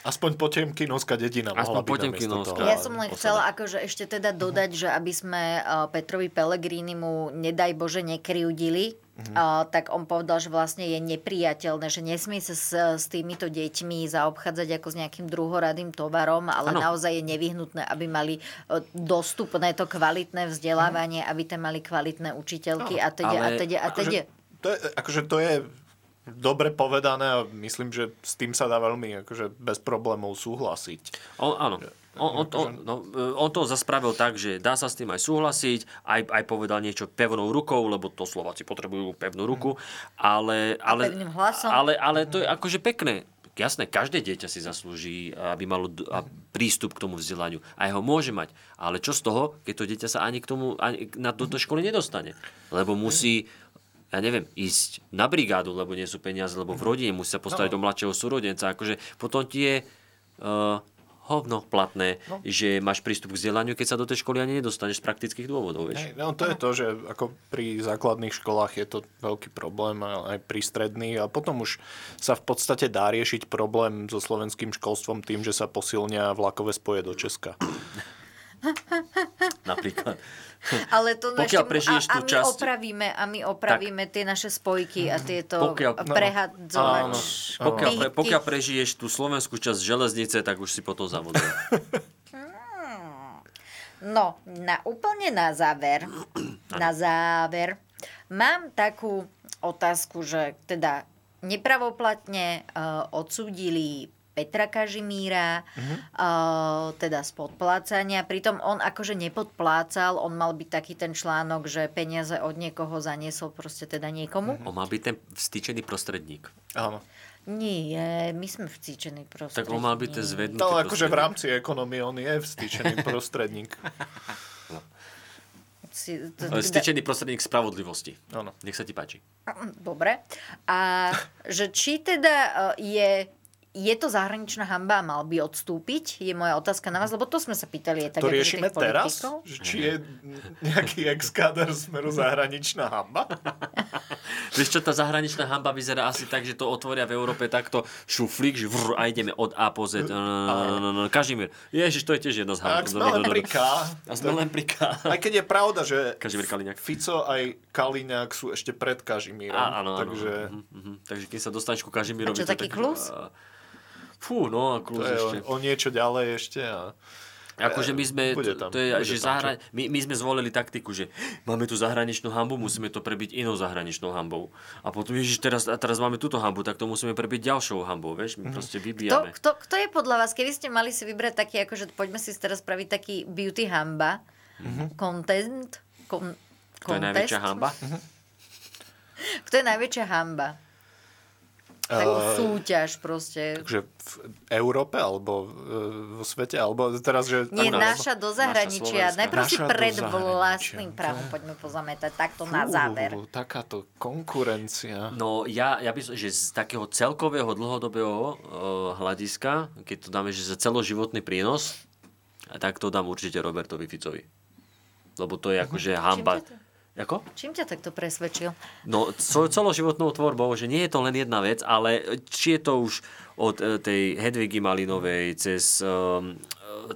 Aspoň Potemkinovská dedina Aspoň mohla Potemkinovská. Ja som len chcela akože ešte teda dodať, že aby sme uh, Petrovi Pellegrini mu nedaj Bože nekryudili, uh, tak on povedal, že vlastne je nepriateľné, že nesmie sa s, s týmito deťmi zaobchádzať ako s nejakým druhoradým tovarom, ale Áno. naozaj je nevyhnutné, aby mali uh, dostupné to kvalitné vzdelávanie, aby tam mali kvalitné učiteľky a teda a teda a teda. To je, akože to je dobre povedané a myslím, že s tým sa dá veľmi akože bez problémov súhlasiť. On, áno. On, on, to, no, e, on to zaspravil tak, že dá sa s tým aj súhlasiť, aj, aj povedal niečo pevnou rukou, lebo to Slováci potrebujú pevnú ruku, ale, ale, hlasom. ale, ale to je akože pekné. Jasné, každé dieťa si zaslúži, aby malo d- a prístup k tomu vzdelaniu. A ho môže mať. Ale čo z toho, keď to dieťa sa ani k tomu, ani na, do, do školy nedostane? Lebo musí, ja neviem, ísť na brigádu, lebo nie sú peniaze, lebo v rodine musí sa postarať o mladšieho súrodenca. Akože potom ti je uh, hovno platné, no. že máš prístup k vzdelaniu, keď sa do tej školy ani nedostaneš z praktických dôvodov, vieš. Hej, no to je to, že ako pri základných školách je to veľký problém, aj pri stredných a potom už sa v podstate dá riešiť problém so slovenským školstvom tým, že sa posilnia vlakové spoje do Česka. [LAUGHS] Napríklad. Ale to Pokiaľ ešte, prežiješ a, a tú my časť- opravíme, a my opravíme tie naše spojky a tieto Pokiaľ- no, prehadzovač. Pokiaľ, pre, pokiaľ prežiješ tú slovenskú časť železnice, tak už si potom zavodol. No, na, úplne na záver, [CLEARS THROAT] na záver, mám takú otázku, že teda nepravoplatne uh, odsúdili Petra Kažimíra, uh-huh. uh, teda z podplácania. Pritom on akože nepodplácal, on mal byť taký ten článok, že peniaze od niekoho zaniesol proste teda niekomu. On má byť ten vstýčený prostredník. Áno. Nie, my sme vcíčení prostredník. Tak on mal byť ten zvednutý No akože v rámci ekonomie on je vstýčený [LAUGHS] prostredník. Si, to, Ale Styčený prostredník spravodlivosti. Áno. Nech sa ti páči. Dobre. A že či teda e, je, je to zahraničná hamba a mal by odstúpiť, je moja otázka na vás, lebo to sme sa pýtali aj tak To riešime teraz? politikov. Že Či je nejaký ex-káder smeru zahraničná hamba? [LAUGHS] Vieš čo, tá zahraničná hamba vyzerá asi tak, že to otvoria v Európe takto šuflík, že vrr, a ideme od A po Z. No, no, no. Kažimír. Ježiš, to je tiež jedna z hamb. ak sme len pri K, A sme len pri K. aj keď je pravda, že Kažimír Kaliňák. Fico aj Kaliňák sú ešte pred Kažimírom. Áno, áno. takže Mhm, mhm. Takže keď sa dostaneš ku Kažimírovi... A čo, je taký tak- klus? Fú, no, a je ešte. o, o niečo ďalej ešte. A... Akože my sme, Bude to, tam, to je, bude že tam zahra, my, my sme zvolili taktiku, že máme tu zahraničnú hambu, musíme to prebiť inou zahraničnou hambou. A potom, ježiš, teraz, a teraz máme túto hambu, tak to musíme prebiť ďalšou hambou, vieš, my proste Kto, vybíjame. kto, kto je podľa vás, keby ste mali si vybrať taký, akože poďme si teraz spraviť taký beauty hamba, content, kon, [LAUGHS] To je najväčšia hamba. Kto je najväčšia hamba? Takú súťaž proste. Takže v Európe alebo e, vo svete, alebo teraz, že... Nie, ako- naša do zahraničia. Slovenská. Najprv si Naša pred vlastným právom poďme pozametať takto na záver. Fú, takáto konkurencia. No ja, ja by som, že z takého celkového dlhodobého uh, hľadiska, keď to dáme, že za celoživotný prínos, a tak to dám určite Robertovi Ficovi. Lebo to je akože hamba. Ako? Čím ťa takto presvedčil? No, svojou celoživotnou tvorbou, že nie je to len jedna vec, ale či je to už od e, tej Hedvigy Malinovej cez, e,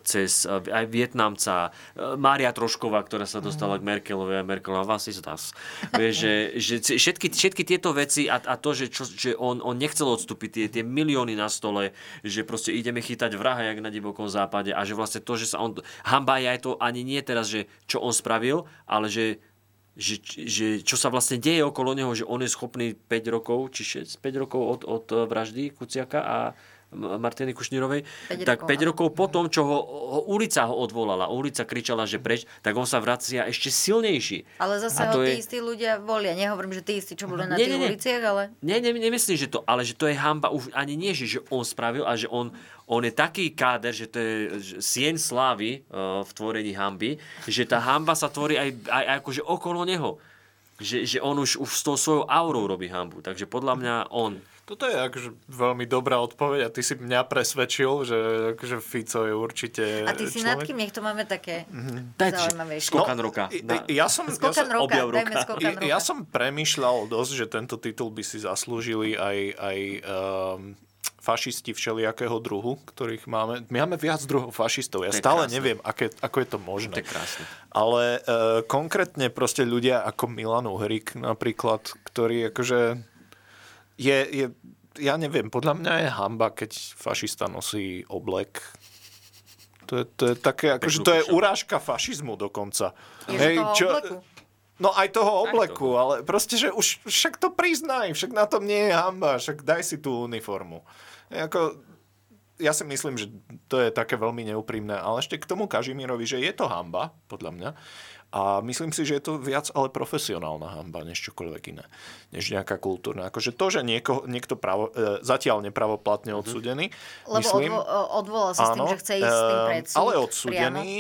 cez e, aj Vietnamca, Mária Trošková, ktorá sa dostala k Merkelovej a Merkelová vás is das. Vieš, že, že všetky, všetky tieto veci a, a to, že, čo, že on, on nechcel odstúpiť, tie, tie milióny na stole, že proste ideme chytať vraha, jak na divokom západe a že vlastne to, že sa on... Hamba je aj to ani nie teraz, že čo on spravil, ale že že, že čo sa vlastne deje okolo neho, že on je schopný 5 rokov, či 6, 5 rokov od, od eh, vraždy Kuciaka a Martiny Kušnírovej, 5 tak rokov, 5 rokov po tom, čo ho, ho ulica ho odvolala, ulica kričala, že preč, tak on sa vracia ešte silnejší. Ale zase A ho tí je- istí ľudia volia. Nehovorím, že tí istí, čo boli na Nie, tých nie, nie. uliciach, ale... Nie, ne, nemyslím, že to, ale že to je hamba už ani nie, že, že on spravil, a že on, on je taký káder, že to je sieň slávy uh, v tvorení hamby, že tá hamba sa tvorí aj, aj, aj akože okolo neho. Že, že on už, už s tou svojou aurou robí hambu. Takže podľa mňa on... Toto je akože veľmi dobrá odpoveď a ty si mňa presvedčil, že akože Fico je určite A ty si nad kým? Nech to máme také Dajte, zaujímavejšie. skokan roka. Na, i- ja som, ja Skokan som, roka, dajme skokan roka. ja som premyšľal dosť, že tento titul by si zaslúžili aj, aj um, fašisti všelijakého druhu, ktorých máme. My máme viac druhov fašistov. Ja stále krásne. neviem, aké, ako je to možné. To je krásne. Ale uh, konkrétne proste ľudia ako Milan Uhrik napríklad, ktorý akože je, je, ja neviem, podľa mňa je hamba, keď fašista nosí oblek. To je, to je také, akože to je urážka fašizmu dokonca. Je, toho obleku. No aj toho obleku, toho. ale proste, že už však to priznaj, však na tom nie je hamba, však daj si tú uniformu. Je Ako, ja si myslím, že to je také veľmi neúprimné, ale ešte k tomu Kažimírovi, že je to hamba, podľa mňa. A myslím si, že je to viac ale profesionálna hamba, než čokoľvek iné. Než nejaká kultúrna. Akože to, že nieko, niekto pravo, e, zatiaľ nepravoplatne odsudený, Lebo myslím, odvo- odvolal sa s tým, že chce ísť s tým ehm, pred súd. Ale priamo. odsudený,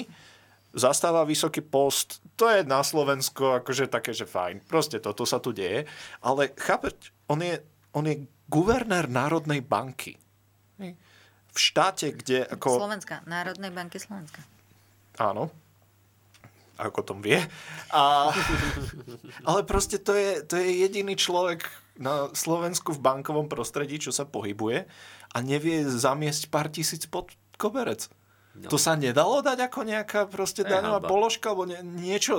zastáva vysoký post, to je na Slovensko akože také, že fajn. Proste toto sa tu deje. Ale chápeš, on je, on je guvernér Národnej banky. V štáte, kde ako... Slovenska, Národnej banky Slovenska. Áno. Ako tom vie. A, [LAUGHS] ale proste to je, to je jediný človek na Slovensku v bankovom prostredí, čo sa pohybuje a nevie zamiesť pár tisíc pod koberec. No. To sa nedalo dať ako nejaká proste daňová položka alebo nie, niečo.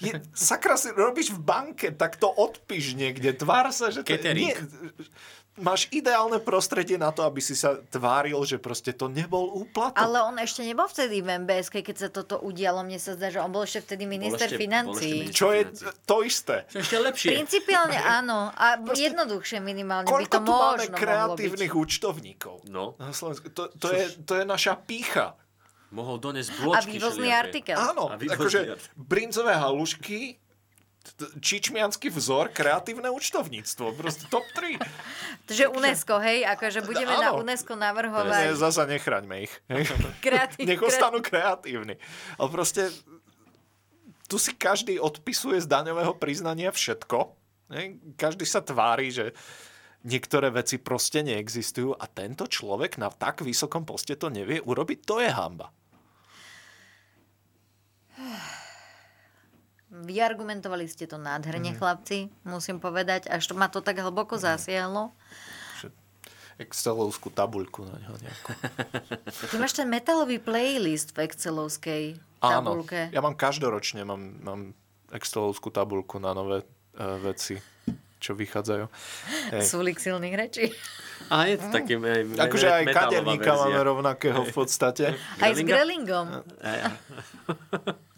Je, sakra si robíš v banke, tak to odpíš niekde. Tvár sa, že to, Catering. nie, máš ideálne prostredie na to, aby si sa tváril, že proste to nebol úplatok. Ale on ešte nebol vtedy v MBS, keď sa toto udialo. Mne sa zdá, že on bol ešte vtedy minister ešte- bol financí. ešte Čo je financí. to isté. Je ešte lepšie. Principiálne [LAUGHS] áno. A jednoduchšie minimálne by to tu máme možno mohlo byť. kreatívnych účtovníkov? No. Na Slovensku. To, to, je, to je naša pícha. Mohol doniesť A bločky vývozný všelijaké. artikel. Áno, A vývozný akože brinzové halušky čičmianský vzor, kreatívne účtovníctvo. Proste top 3. Takže UNESCO, hej, akože budeme na Áno. UNESCO Ne, navrhovať. zasa nechraňme ich. [LAUGHS] Kreatív, Nech ostanú kreatívni. Ale proste tu si každý odpisuje z daňového priznania všetko. Ne? Každý sa tvári, že niektoré veci proste neexistujú a tento človek na tak vysokom poste to nevie urobiť, to je hamba. [SIGHS] Vyargumentovali ste to nádherne, Mhm. chlapci, musím povedať. Až to ma to tak hlboko zasiahlo. Excelovskú tabuľku na ňo nejakú. [LAUGHS] Ty máš ten metalový playlist v Excelovskej Áno, tabulke. ja mám každoročne mám, mám Excelovskú tabuľku na nové uh, veci, čo vychádzajú. Hej. Súlik silných rečí. A je to také... Aj, Akože aj kaderníka verzia. máme rovnakého v podstate. Aj s Grelinga? [LAUGHS]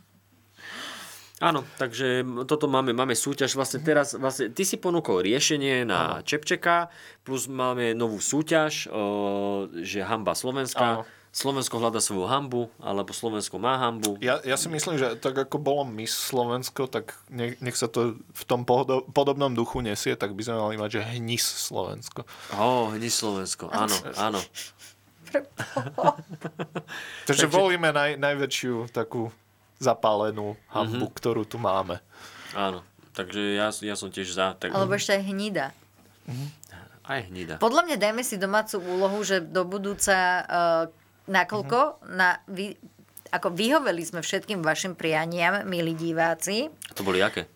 Áno, takže toto máme, máme súťaž. Vlastne teraz, vlastne, ty si ponúkol riešenie na Čepčeka, plus máme novú súťaž, o, že hamba Slovenska. Áno. Slovensko hľada svoju hambu, alebo Slovensko má hambu. Ja, ja si myslím, že tak ako bolo Miss Slovensko, tak nech, nech sa to v tom pohodo, podobnom duchu nesie, tak by sme mali mať, že hnis Slovensko. Ó, hni Slovensko, áno, [LAUGHS] áno. Takže, volíme naj, najväčšiu takú zapálenú hambu, mm-hmm. ktorú tu máme. Áno, takže ja, ja som tiež za. Tak, Alebo ešte aj hnida. Aj hnida. Podľa mňa dajme si domácu úlohu, že do budúca uh, nakoľko na, vy, ako vyhoveli sme všetkým vašim prianiam, milí diváci, To boli aké?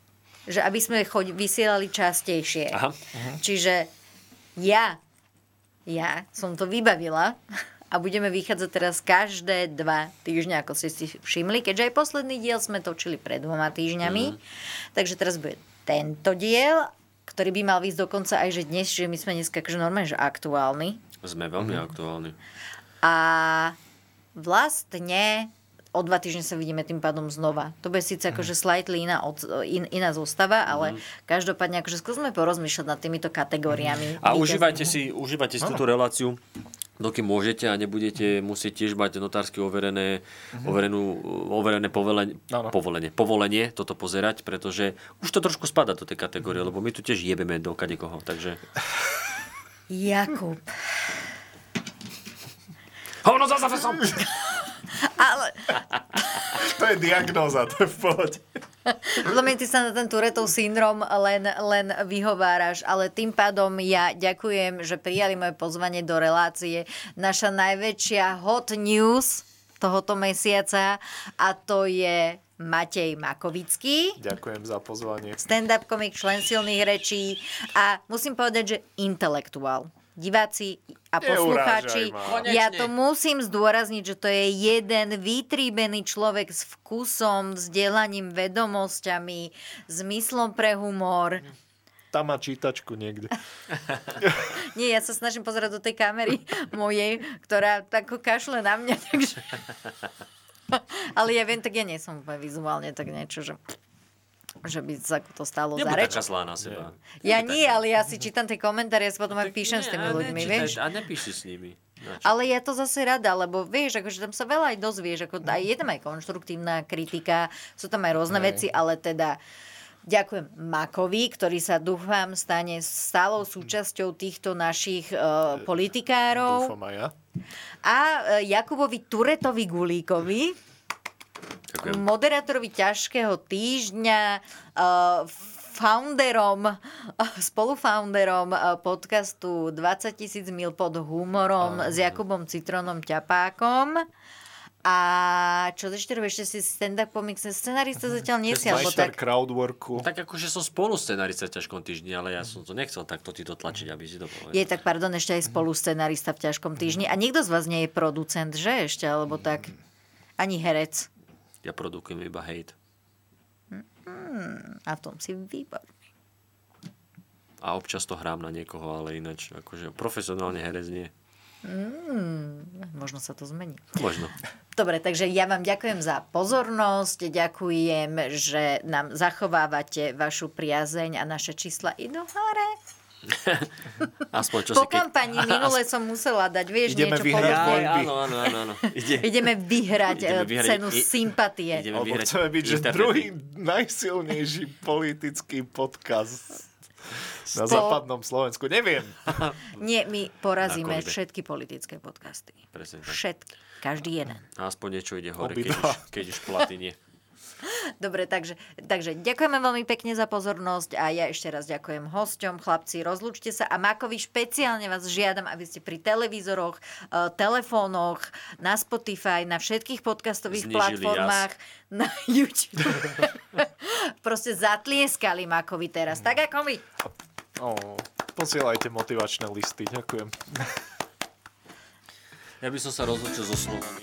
že aby sme choď, vysielali častejšie. Aha. Čiže ja, ja som to vybavila a budeme vychádzať teraz každé dva týždne, ako ste si všimli, keďže aj posledný diel sme točili pred dvoma týždňami. Takže teraz bude tento diel, ktorý by mal výsť dokonca aj že dnes, že my sme dneska akože normálne, že aktuálni. Sme veľmi aktuálni. A vlastne o dva týždne sa vidíme tým pádom znova. To bude síce akože slightly iná, od, in, iná zostava, ale každopádne akože skúsme porozmýšľať nad týmito kategóriami. A užívajte si, užívajte si túto reláciu, dokým môžete a nebudete musieť tiež mať notársky overené, overenú, overené povolenie, Áno. povolenie, povolenie toto pozerať, pretože už to trošku spada do tej kategórie, lebo my tu tiež jebeme do kadekoho, takže... Jakub. Hovno za zafesom! [LAUGHS] Ale [LAUGHS] To je diagnóza, to je v pohode. podľa mňa ty sa na ten Turetov syndrom len, len vyhováraš, ale tým pádom ja ďakujem, že prijali moje pozvanie do relácie. Naša najväčšia hot news tohoto mesiaca a to je Matej Makovický. Ďakujem za pozvanie. stand-up komik, člen silných rečí a musím povedať, že intelektuál. Diváci a poslucháči, ja to musím zdôrazniť, že to je jeden vytríbený človek s vkusom, vzdelaním, vedomosťami, zmyslom pre humor. Tam má čítačku niekde. [LAUGHS] Nie, ja sa snažím pozerať do tej kamery mojej, ktorá tak kašle na mňa, takže... [LAUGHS] Ale ja viem, tak ja nie som úplne vizuálne tak niečo, že že by sa to stalo za Nebuď reč. taká zlá na seba. Ja nie, ale ja si čítam tie komentáre, ja si potom aj píšem s tými Nie, a ľuďmi, nečítaj- vieš. A nepíš si s nimi. Na čo? Ale ja to zase rada, lebo vieš, akože tam sa veľa aj dozvieš, ako aj je tam aj konštruktívna kritika, sú tam aj rôzne veci, ale teda ďakujem Makovi, ktorý sa dúfam stane stálou súčasťou týchto našich uh, politikárov Dúfam aj ja. a uh, Jakubovi Turetovi Gulíkovi, Ďakujem. moderátorovi ťažkého týždňa, uh, founderom, spolufounderom uh, podcastu 20 tisíc mil pod humorom s Jakubom Citronom Ťapákom. A čo ešte robíš? Ešte si stand-up komik, scenarista zatiaľ nie si, alebo tak. crowdworku. Tak akože som spolu scenarista v ťažkom týždni, ale ja som to nechcel takto ti to tlačiť, aby si to povedal. Je tak, pardon, ešte aj spolu scenarista v ťažkom týždni. A nikto z vás nie je producent, že ešte? Alebo tak? Ani herec. Ja produkujem iba hate. A v tom si výborný. A občas to hrám na niekoho, ale ináč, akože profesionálne herec nie. Možno sa to zmení. Možno. [LAUGHS] Dobre, takže ja vám ďakujem za pozornosť, ďakujem, že nám zachovávate vašu priazeň a naše čísla idú hore. [LAUGHS] Aspoň čo Po si keď... kampani [LAUGHS] minule som musela dať, vieš, Ideme niečo vyhrať. Áno, áno, áno, áno. [LAUGHS] Ide, Ideme vyhrať, Ideme eh, vyhrať cenu i- sympatie. ideme vyhrať chceme byť, že druhý najsilnejší politický podcast na Po- západnom Slovensku. Neviem. Nie, my porazíme všetky politické podcasty. Presne tak. Všetky. Každý jeden. Aspoň niečo ide hore, keď už, keď už platy nie. Dobre, takže, takže ďakujeme veľmi pekne za pozornosť a ja ešte raz ďakujem hosťom. Chlapci, rozlúčte sa a Makovi špeciálne vás žiadam, aby ste pri televízoroch, eh, telefónoch, na Spotify, na všetkých podcastových Znížili platformách, [LAUGHS] na YouTube. [LAUGHS] Proste zatlieskali Makovi teraz, tak ako my. Oh, posielajte motivačné listy. Ďakujem. Ja by som sa rozlúčil so slovami.